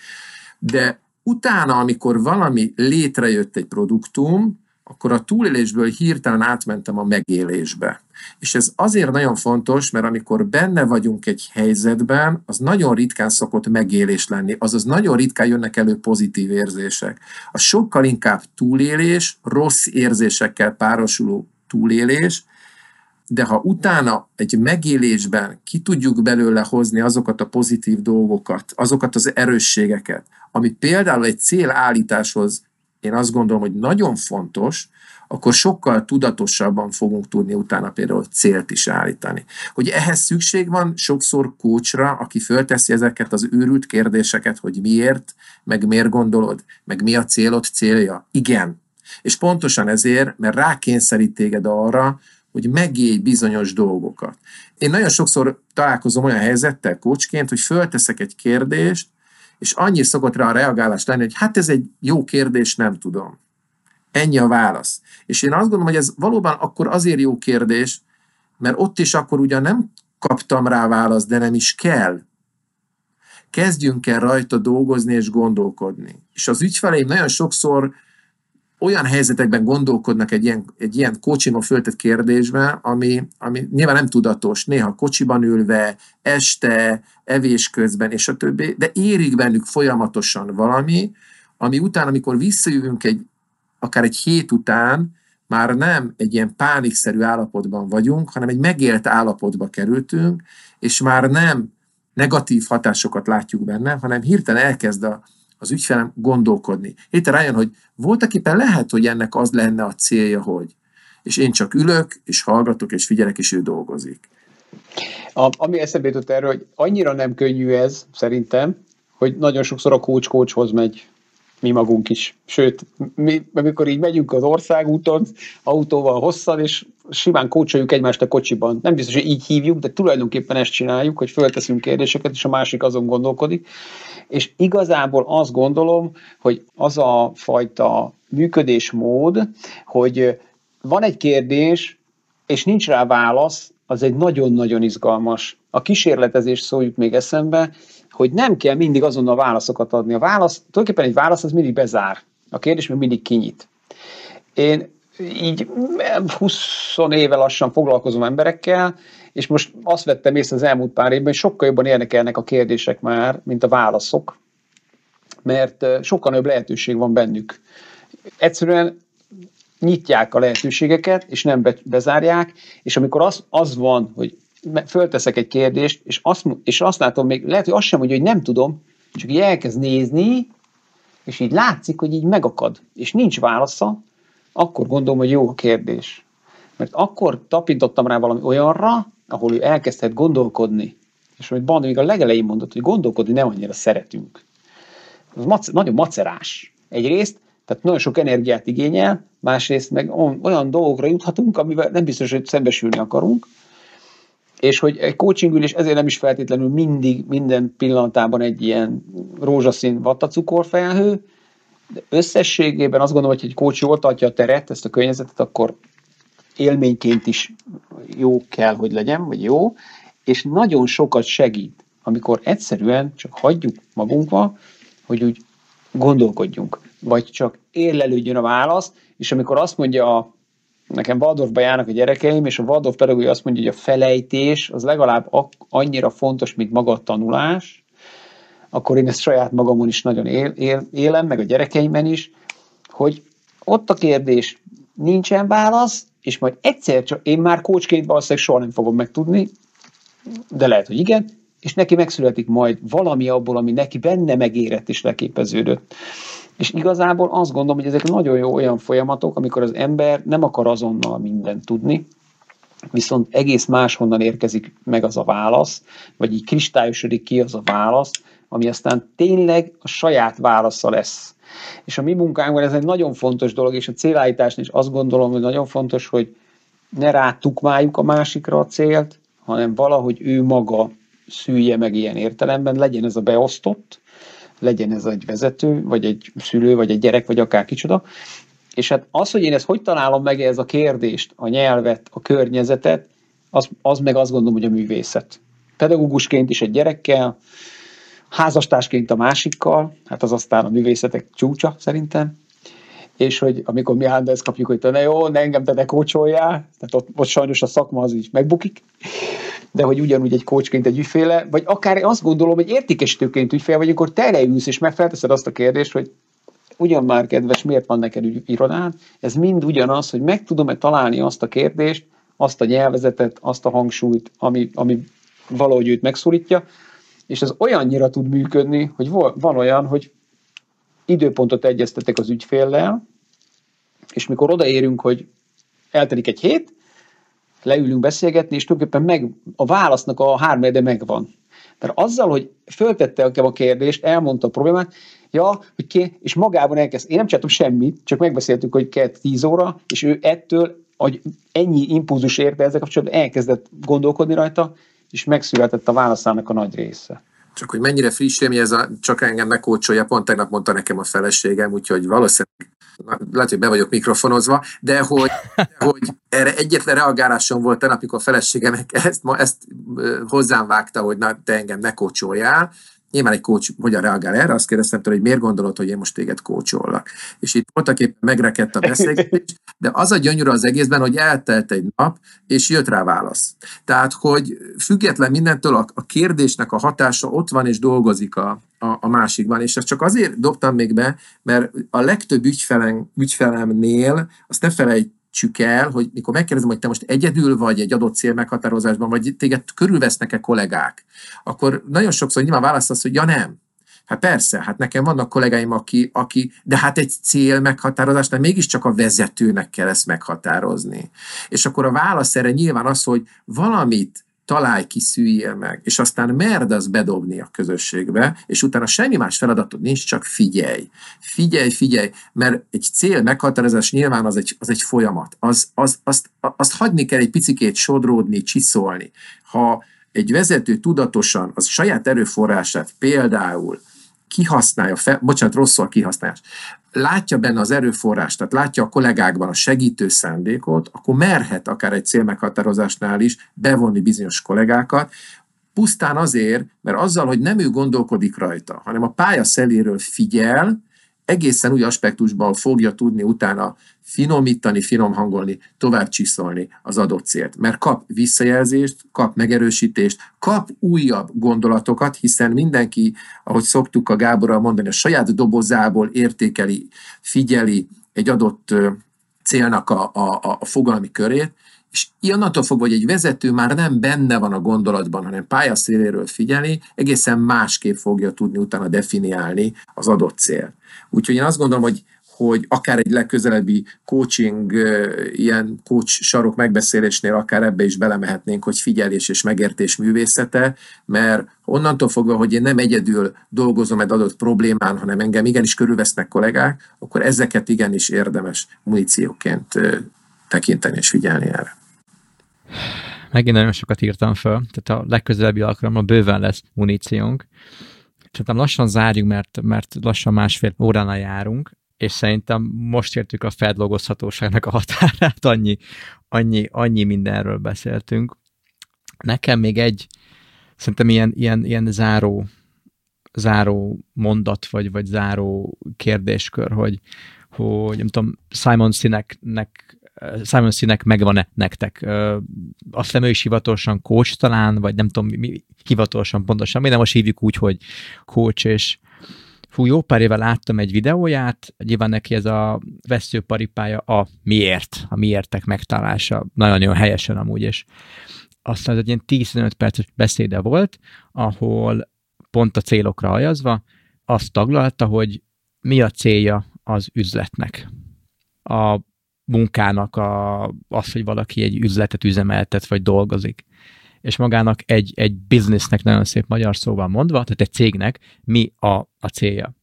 De utána, amikor valami létrejött egy produktum, akkor a túlélésből hirtelen átmentem a megélésbe. És ez azért nagyon fontos, mert amikor benne vagyunk egy helyzetben, az nagyon ritkán szokott megélés lenni, azaz nagyon ritkán jönnek elő pozitív érzések. A sokkal inkább túlélés, rossz érzésekkel párosuló túlélés, de ha utána egy megélésben ki tudjuk belőle hozni azokat a pozitív dolgokat, azokat az erősségeket, ami például egy célállításhoz én azt gondolom, hogy nagyon fontos, akkor sokkal tudatosabban fogunk tudni utána például célt is állítani. Hogy ehhez szükség van sokszor kócsra, aki fölteszi ezeket az őrült kérdéseket, hogy miért, meg miért gondolod, meg mi a célod célja. Igen. És pontosan ezért, mert rákényszerít téged arra, hogy megélj bizonyos dolgokat. Én nagyon sokszor találkozom olyan helyzettel kócsként, hogy fölteszek egy kérdést, és annyi szokott rá a reagálás lenni, hogy hát ez egy jó kérdés, nem tudom. Ennyi a válasz. És én azt gondolom, hogy ez valóban akkor azért jó kérdés, mert ott is akkor ugyan nem kaptam rá választ, de nem is kell. Kezdjünk el rajta dolgozni és gondolkodni. És az ügyfeleim nagyon sokszor olyan helyzetekben gondolkodnak egy ilyen, egy ilyen kocsiba föltett kérdésben, ami, ami nyilván nem tudatos, néha kocsiban ülve, este, evés közben, és a többi, de érik bennük folyamatosan valami, ami után, amikor visszajövünk egy, akár egy hét után, már nem egy ilyen pánikszerű állapotban vagyunk, hanem egy megélt állapotba kerültünk, és már nem negatív hatásokat látjuk benne, hanem hirtelen elkezd a, az ügyfelem gondolkodni. Héten rájön, hogy voltak éppen lehet, hogy ennek az lenne a célja, hogy. És én csak ülök, és hallgatok, és figyelek, és ő dolgozik. A, ami eszembe jutott erről, hogy annyira nem könnyű ez, szerintem, hogy nagyon sokszor a coachhoz megy mi magunk is. Sőt, mi, amikor így megyünk az országúton, autóval hosszan, és simán kócsoljuk egymást a kocsiban. Nem biztos, hogy így hívjuk, de tulajdonképpen ezt csináljuk, hogy fölteszünk kérdéseket, és a másik azon gondolkodik. És igazából azt gondolom, hogy az a fajta működésmód, hogy van egy kérdés, és nincs rá válasz, az egy nagyon-nagyon izgalmas. A kísérletezés szó jut még eszembe, hogy nem kell mindig azonnal válaszokat adni. A válasz, tulajdonképpen egy válasz az mindig bezár. A kérdés még mindig kinyit. Én így 20 éve lassan foglalkozom emberekkel, és most azt vettem észre az elmúlt pár évben, hogy sokkal jobban érdekelnek a kérdések már, mint a válaszok, mert sokkal nagyobb lehetőség van bennük. Egyszerűen nyitják a lehetőségeket, és nem bezárják, és amikor az, az van, hogy fölteszek egy kérdést, és azt, és azt látom, még lehet, hogy azt sem mondja, hogy nem tudom, csak így elkezd nézni, és így látszik, hogy így megakad, és nincs válasza, akkor gondolom, hogy jó a kérdés. Mert akkor tapintottam rá valami olyanra, ahol ő elkezdhet gondolkodni. És amit Bandi még a legelején mondott, hogy gondolkodni nem annyira szeretünk. Az mac- nagyon macerás. Egyrészt, tehát nagyon sok energiát igényel, másrészt meg olyan dolgokra juthatunk, amivel nem biztos, hogy szembesülni akarunk, és hogy egy coaching ülés ezért nem is feltétlenül mindig, minden pillanatában egy ilyen rózsaszín vattacukorfelhő, de összességében azt gondolom, hogy egy coach jól tartja a teret, ezt a környezetet, akkor élményként is jó kell, hogy legyen, vagy jó, és nagyon sokat segít, amikor egyszerűen csak hagyjuk magunkba, hogy úgy gondolkodjunk, vagy csak érlelődjön a válasz, és amikor azt mondja a nekem Waldorfba járnak a gyerekeim, és a Waldorf pedagógia azt mondja, hogy a felejtés az legalább annyira fontos, mint maga a tanulás, akkor én ezt saját magamon is nagyon él, él, élem, meg a gyerekeimben is, hogy ott a kérdés, nincsen válasz, és majd egyszer csak, én már kócsként valószínűleg soha nem fogom megtudni, de lehet, hogy igen, és neki megszületik majd valami abból, ami neki benne megérett és leképeződött. És igazából azt gondolom, hogy ezek nagyon jó olyan folyamatok, amikor az ember nem akar azonnal mindent tudni, viszont egész máshonnan érkezik meg az a válasz, vagy így kristályosodik ki az a válasz, ami aztán tényleg a saját válasza lesz. És a mi munkánkban ez egy nagyon fontos dolog, és a célállításnál is azt gondolom, hogy nagyon fontos, hogy ne rátukmáljuk a másikra a célt, hanem valahogy ő maga szülje meg ilyen értelemben, legyen ez a beosztott, legyen ez egy vezető, vagy egy szülő, vagy egy gyerek, vagy akár kicsoda. És hát az, hogy én ezt hogy találom meg ez a kérdést, a nyelvet, a környezetet, az, az meg azt gondolom, hogy a művészet. Pedagógusként is egy gyerekkel, házastársként a másikkal, hát az aztán a művészetek csúcsa szerintem, és hogy amikor mi állandóan ezt kapjuk, hogy te ne jó, ne engem te ne kócsoljál, tehát ott, ott sajnos a szakma az így megbukik, de hogy ugyanúgy egy kócsként egy ügyféle, vagy akár azt gondolom, hogy értékesítőként ügyfél vagy, akkor te leülsz és megfelteszed azt a kérdést, hogy ugyan már kedves, miért van neked irodád? Ez mind ugyanaz, hogy meg tudom-e találni azt a kérdést, azt a nyelvezetet, azt a hangsúlyt, ami, ami valahogy őt megszólítja, és ez olyannyira tud működni, hogy van olyan, hogy időpontot egyeztetek az ügyféllel, és mikor odaérünk, hogy eltelik egy hét, leülünk beszélgetni, és tulajdonképpen meg, a válasznak a hármede megvan. Tehát azzal, hogy föltette a kérdést, elmondta a problémát, ja, hogy ké, és magában elkezd, én nem csináltam semmit, csak megbeszéltük, hogy kell 10 óra, és ő ettől, hogy ennyi impulzus érte ezzel kapcsolatban, elkezdett gondolkodni rajta, és megszületett a válaszának a nagy része. Csak hogy mennyire friss élmény, ez a, csak engem megkócsolja, pont tegnap mondta nekem a feleségem, úgyhogy valószínűleg lehet, hogy be vagyok mikrofonozva, de hogy, hogy erre egyetlen reagálásom volt tegnap, amikor a feleségem ezt, ma ezt hozzám vágta, hogy na, te engem ne kócsoljál, Nyilván egy coach hogyan reagál erre, azt kérdeztem tőle, hogy miért gondolod, hogy én most téged kócsollak. És itt voltak éppen megrekedt a beszélgetés, de az a gyönyörű az egészben, hogy eltelt egy nap, és jött rá válasz. Tehát, hogy független mindentől a, a kérdésnek a hatása ott van, és dolgozik a, a, a másikban. És ezt csak azért dobtam még be, mert a legtöbb ügyfelem, ügyfelemnél, azt ne felejt döntsük el, hogy mikor megkérdezem, hogy te most egyedül vagy egy adott cél meghatározásban, vagy téged körülvesznek-e kollégák, akkor nagyon sokszor nyilván választasz, hogy ja nem. Hát persze, hát nekem vannak kollégáim, aki, aki de hát egy cél meghatározásnál mégiscsak a vezetőnek kell ezt meghatározni. És akkor a válasz erre nyilván az, hogy valamit találj ki, szüljél meg, és aztán merd az bedobni a közösségbe, és utána semmi más feladatod nincs, csak figyelj. Figyelj, figyelj, mert egy cél meghatározás nyilván az egy, az egy folyamat. Az, az, azt, azt hagyni kell egy picikét sodródni, csiszolni. Ha egy vezető tudatosan az saját erőforrását például kihasználja, fel, bocsánat, rosszul kihasználás, látja benne az erőforrást, tehát látja a kollégákban a segítő szándékot, akkor merhet akár egy célmeghatározásnál is bevonni bizonyos kollégákat, pusztán azért, mert azzal, hogy nem ő gondolkodik rajta, hanem a pálya szeléről figyel, egészen új aspektusban fogja tudni utána finomítani, finomhangolni, tovább csiszolni az adott célt. Mert kap visszajelzést, kap megerősítést, kap újabb gondolatokat, hiszen mindenki, ahogy szoktuk a Gáborral mondani, a saját dobozából értékeli, figyeli egy adott célnak a, a, a fogalmi körét, és onnantól fogva, hogy egy vezető már nem benne van a gondolatban, hanem pályaszéléről figyeli, egészen másképp fogja tudni utána definiálni az adott cél. Úgyhogy én azt gondolom, hogy hogy akár egy legközelebbi coaching, ilyen coach sarok megbeszélésnél akár ebbe is belemehetnénk, hogy figyelés és megértés művészete, mert onnantól fogva, hogy én nem egyedül dolgozom egy adott problémán, hanem engem igenis körülvesznek kollégák, akkor ezeket igenis érdemes munícióként tekinteni és figyelni erre. Megint nagyon sokat írtam föl, tehát a legközelebbi alkalommal bőven lesz muníciónk. Szerintem lassan zárjuk, mert, mert lassan másfél óránál járunk, és szerintem most értük a feldolgozhatóságnak a határát, annyi, annyi, annyi mindenről beszéltünk. Nekem még egy, szerintem ilyen, ilyen, ilyen záró, záró mondat, vagy, vagy záró kérdéskör, hogy, hogy nem tudom, Simon Sineknek Simon Sinek megvan-e nektek? Azt hiszem ő is hivatalosan coach talán, vagy nem tudom, mi hivatalosan pontosan, mi, de most hívjuk úgy, hogy coach, és fú, jó pár éve láttam egy videóját, nyilván neki ez a veszőparipája a miért, a miértek megtalálása, nagyon-nagyon helyesen amúgy, és aztán egy ilyen 10-15 perces beszéde volt, ahol pont a célokra hajazva azt taglalta, hogy mi a célja az üzletnek. A munkának a, az, hogy valaki egy üzletet üzemeltet, vagy dolgozik. És magának egy, egy businessnek nagyon szép magyar szóval mondva, tehát egy cégnek mi a, a célja.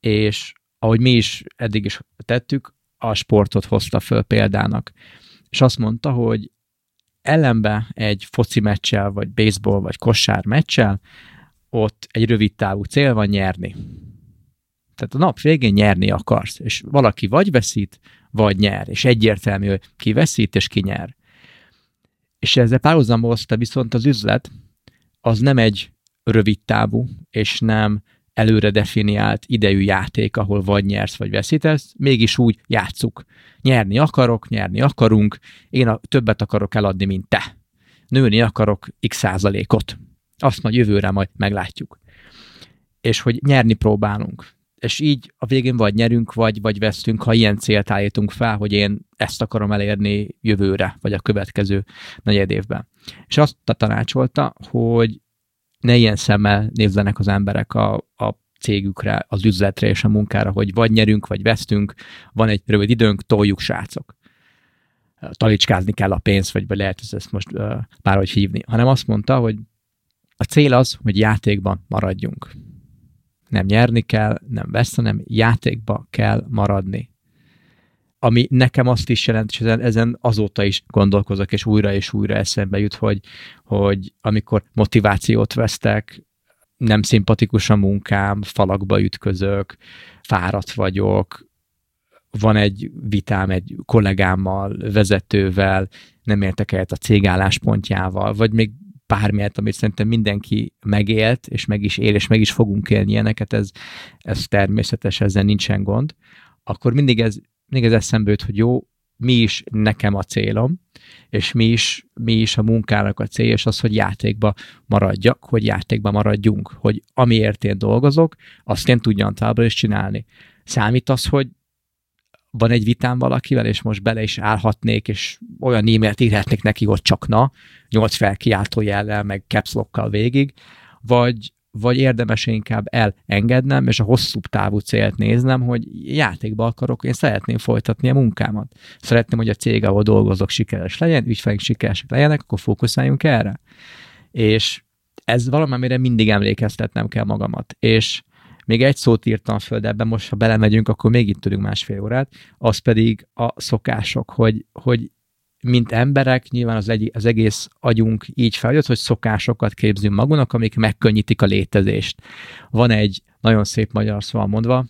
És ahogy mi is eddig is tettük, a sportot hozta föl példának. És azt mondta, hogy ellenbe egy foci meccsel, vagy baseball, vagy kosár meccsel, ott egy rövid távú cél van nyerni. Tehát a nap végén nyerni akarsz, és valaki vagy veszít, vagy nyer, és egyértelmű, hogy ki veszít, és ki nyer. És ezzel párhuzamozta viszont az üzlet, az nem egy rövid távú, és nem előre definiált idejű játék, ahol vagy nyersz, vagy veszítesz, mégis úgy játszuk. Nyerni akarok, nyerni akarunk, én a, többet akarok eladni, mint te. Nőni akarok x százalékot. Azt majd jövőre majd meglátjuk. És hogy nyerni próbálunk és így a végén vagy nyerünk, vagy, vagy vesztünk, ha ilyen célt állítunk fel, hogy én ezt akarom elérni jövőre, vagy a következő negyed évben. És azt tanácsolta, hogy ne ilyen szemmel nézzenek az emberek a, a cégükre, az üzletre és a munkára, hogy vagy nyerünk, vagy vesztünk, van egy rövid időnk, toljuk srácok. Talicskázni kell a pénzt, vagy, vagy lehet ezt most bárhogy hívni, hanem azt mondta, hogy a cél az, hogy játékban maradjunk nem nyerni kell, nem vesz, hanem játékba kell maradni. Ami nekem azt is jelent, és ezen, azóta is gondolkozok, és újra és újra eszembe jut, hogy, hogy amikor motivációt vesztek, nem szimpatikus a munkám, falakba ütközök, fáradt vagyok, van egy vitám egy kollégámmal, vezetővel, nem értek el a cég álláspontjával, vagy még bármilyet, amit szerintem mindenki megélt, és meg is él, és meg is fogunk élni ilyeneket, ez, ez természetes, ezzel nincsen gond, akkor mindig ez, mindig ez eszembe jut, hogy jó, mi is nekem a célom, és mi is, mi is a munkának a cél, és az, hogy játékba maradjak, hogy játékba maradjunk, hogy amiért én dolgozok, azt én tudjam továbbra is csinálni. Számít az, hogy van egy vitám valakivel, és most bele is állhatnék, és olyan e-mailt írhatnék neki, hogy csak na, nyolc felkiáltó jellel, meg capslockkal végig, vagy, vagy érdemes inkább elengednem, és a hosszú távú célt néznem, hogy játékba akarok, én szeretném folytatni a munkámat. Szeretném, hogy a cég, ahol dolgozok, sikeres legyen, ügyfelek sikeresek legyenek, akkor fókuszáljunk erre. És ez valamire mindig emlékeztetnem kell magamat. És még egy szót írtam föl, de ebben most, ha belemegyünk, akkor még itt tudunk másfél órát, az pedig a szokások, hogy, hogy mint emberek, nyilván az, egy, az egész agyunk így feljött, hogy szokásokat képzünk magunknak, amik megkönnyítik a létezést. Van egy nagyon szép magyar szó mondva,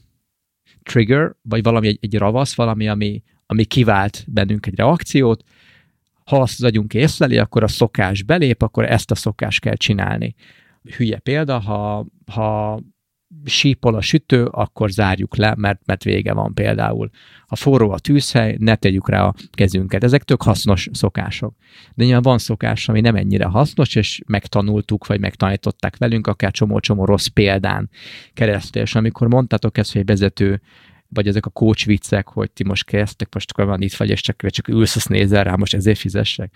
trigger, vagy valami egy, egy ravasz, valami, ami, ami kivált bennünk egy reakciót, ha azt az agyunk észleli, akkor a szokás belép, akkor ezt a szokást kell csinálni. Hülye példa, ha, ha sípol a sütő, akkor zárjuk le, mert, mert vége van például. Ha forró a tűzhely, ne tegyük rá a kezünket. Ezek tök hasznos szokások. De nyilván van szokás, ami nem ennyire hasznos, és megtanultuk, vagy megtanították velünk, akár csomó-csomó rossz példán keresztül. És amikor mondtátok ezt, hogy vezető vagy ezek a coach viccek, hogy ti most kezdtek, most akkor van itt vagy, és csak, csak ülsz, azt nézel rá, most ezért fizessek.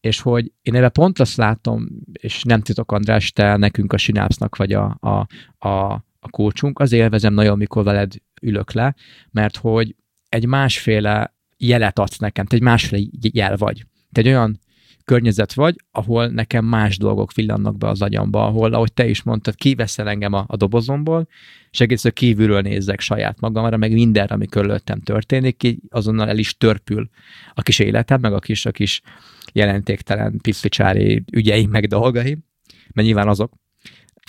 És hogy én ebben pont azt látom, és nem titok András, te nekünk a Synapsnak vagy a, a, a, a coachunk, az élvezem nagyon, mikor veled ülök le, mert hogy egy másféle jelet adsz nekem, te egy másféle jel vagy. Te egy olyan környezet vagy, ahol nekem más dolgok villannak be az agyamba, ahol, ahogy te is mondtad, kiveszel engem a, a dobozomból, és egészen kívülről nézzek saját magamra, meg mindenre, ami körülöttem történik, így azonnal el is törpül a kis életem, meg a kis, a kis jelentéktelen piszlicsári ügyeim, meg dolgaim, mert nyilván azok,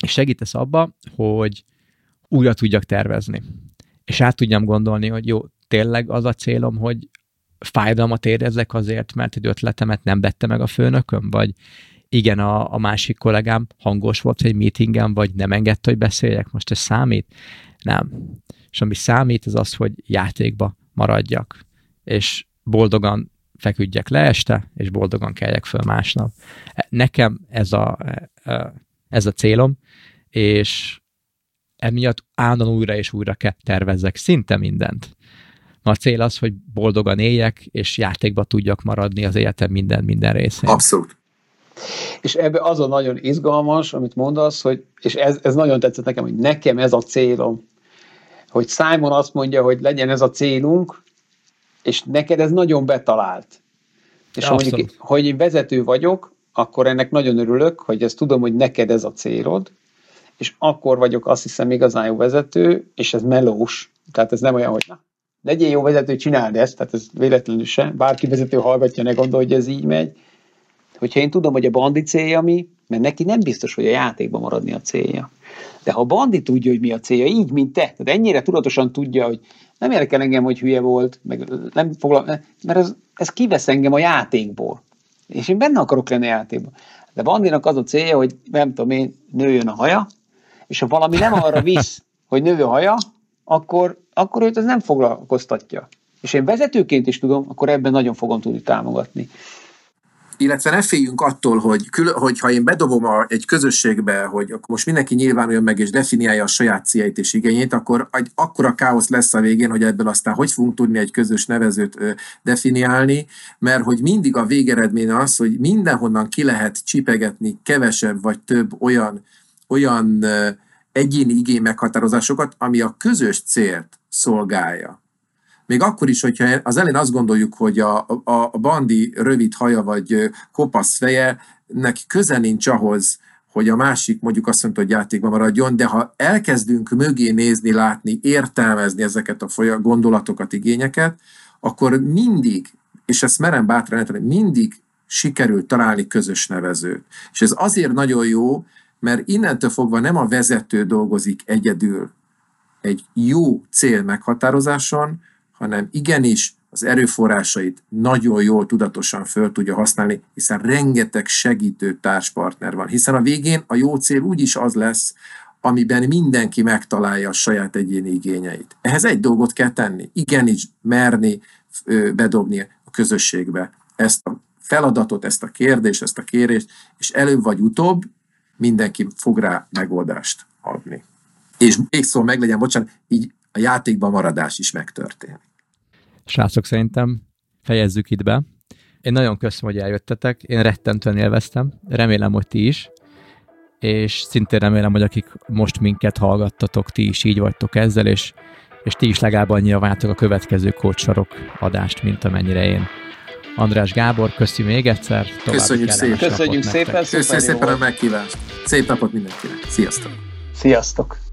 és segítesz abba, hogy újra tudjak tervezni. És át tudjam gondolni, hogy jó, tényleg az a célom, hogy fájdalmat érezzek azért, mert egy ötletemet nem vette meg a főnököm, vagy igen, a, a másik kollégám hangos volt egy meetingen, vagy nem engedte, hogy beszéljek, most ez számít? Nem. És ami számít, az az, hogy játékba maradjak, és boldogan feküdjek le este, és boldogan keljek föl másnap. Nekem ez a, ez a célom, és emiatt állandóan újra és újra kell tervezzek szinte mindent. A cél az, hogy boldogan éljek, és játékba tudjak maradni az életem minden, minden részén. Abszolút. És ebbe az a nagyon izgalmas, amit mondasz, hogy, és ez, ez nagyon tetszett nekem, hogy nekem ez a célom. Hogy Simon azt mondja, hogy legyen ez a célunk, és neked ez nagyon betalált. És ha mondjuk, hogy én vezető vagyok, akkor ennek nagyon örülök, hogy ezt tudom, hogy neked ez a célod, és akkor vagyok azt hiszem igazán jó vezető, és ez melós. Tehát ez nem olyan, hogy na, legyél jó vezető, csináld ezt, tehát ez véletlenül se. Bárki vezető hallgatja, ne gondolja, hogy ez így megy. Hogyha én tudom, hogy a bandi célja mi, mert neki nem biztos, hogy a játékban maradni a célja. De ha a bandi tudja, hogy mi a célja, így, mint te, tehát ennyire tudatosan tudja, hogy nem érdekel engem, hogy hülye volt, meg nem foglal, mert ez, ez kivesz engem a játékból. És én benne akarok lenni a játékban. De Bandinak az a célja, hogy nem tudom én, nőjön a haja, és ha valami nem arra visz, hogy nő a haja, akkor, akkor őt ez nem foglalkoztatja. És én vezetőként is tudom, akkor ebben nagyon fogom tudni támogatni illetve ne féljünk attól, hogy, kül, hogy ha én bedobom a, egy közösségbe, hogy akkor most mindenki nyilvánuljon meg és definiálja a saját céljait és igényét, akkor egy akkora káosz lesz a végén, hogy ebből aztán hogy fogunk tudni egy közös nevezőt ö, definiálni, mert hogy mindig a végeredmény az, hogy mindenhonnan ki lehet csipegetni kevesebb vagy több olyan, olyan ö, egyéni igény meghatározásokat, ami a közös célt szolgálja még akkor is, hogyha az elén azt gondoljuk, hogy a, a, a bandi rövid haja vagy kopasz feje, neki köze nincs ahhoz, hogy a másik mondjuk azt mondta, hogy játékban maradjon, de ha elkezdünk mögé nézni, látni, értelmezni ezeket a gondolatokat, igényeket, akkor mindig, és ezt merem bátran jelenteni, mindig sikerül találni közös nevezőt. És ez azért nagyon jó, mert innentől fogva nem a vezető dolgozik egyedül egy jó cél meghatározáson, hanem igenis az erőforrásait nagyon jól tudatosan föl tudja használni, hiszen rengeteg segítő társpartner van. Hiszen a végén a jó cél úgyis az lesz, amiben mindenki megtalálja a saját egyéni igényeit. Ehhez egy dolgot kell tenni, igenis merni bedobni a közösségbe ezt a feladatot, ezt a kérdést, ezt a kérést, és előbb vagy utóbb mindenki fog rá megoldást adni. És még szó meg legyen, bocsánat, így a játékban maradás is megtörténik. Srácok, szerintem fejezzük itt be. Én nagyon köszönöm, hogy eljöttetek, én rettentően élveztem, remélem, hogy ti is, és szintén remélem, hogy akik most minket hallgattatok, ti is így vagytok ezzel, és, és ti is legalább annyira vártok a következő kócsarok adást, mint amennyire én. András Gábor, köszi még egyszer. Köszönjük szépen. Köszönjük szépen. Köszönjük szépen a meghívást. Szép napot mindenkinek. Sziasztok. Sziasztok.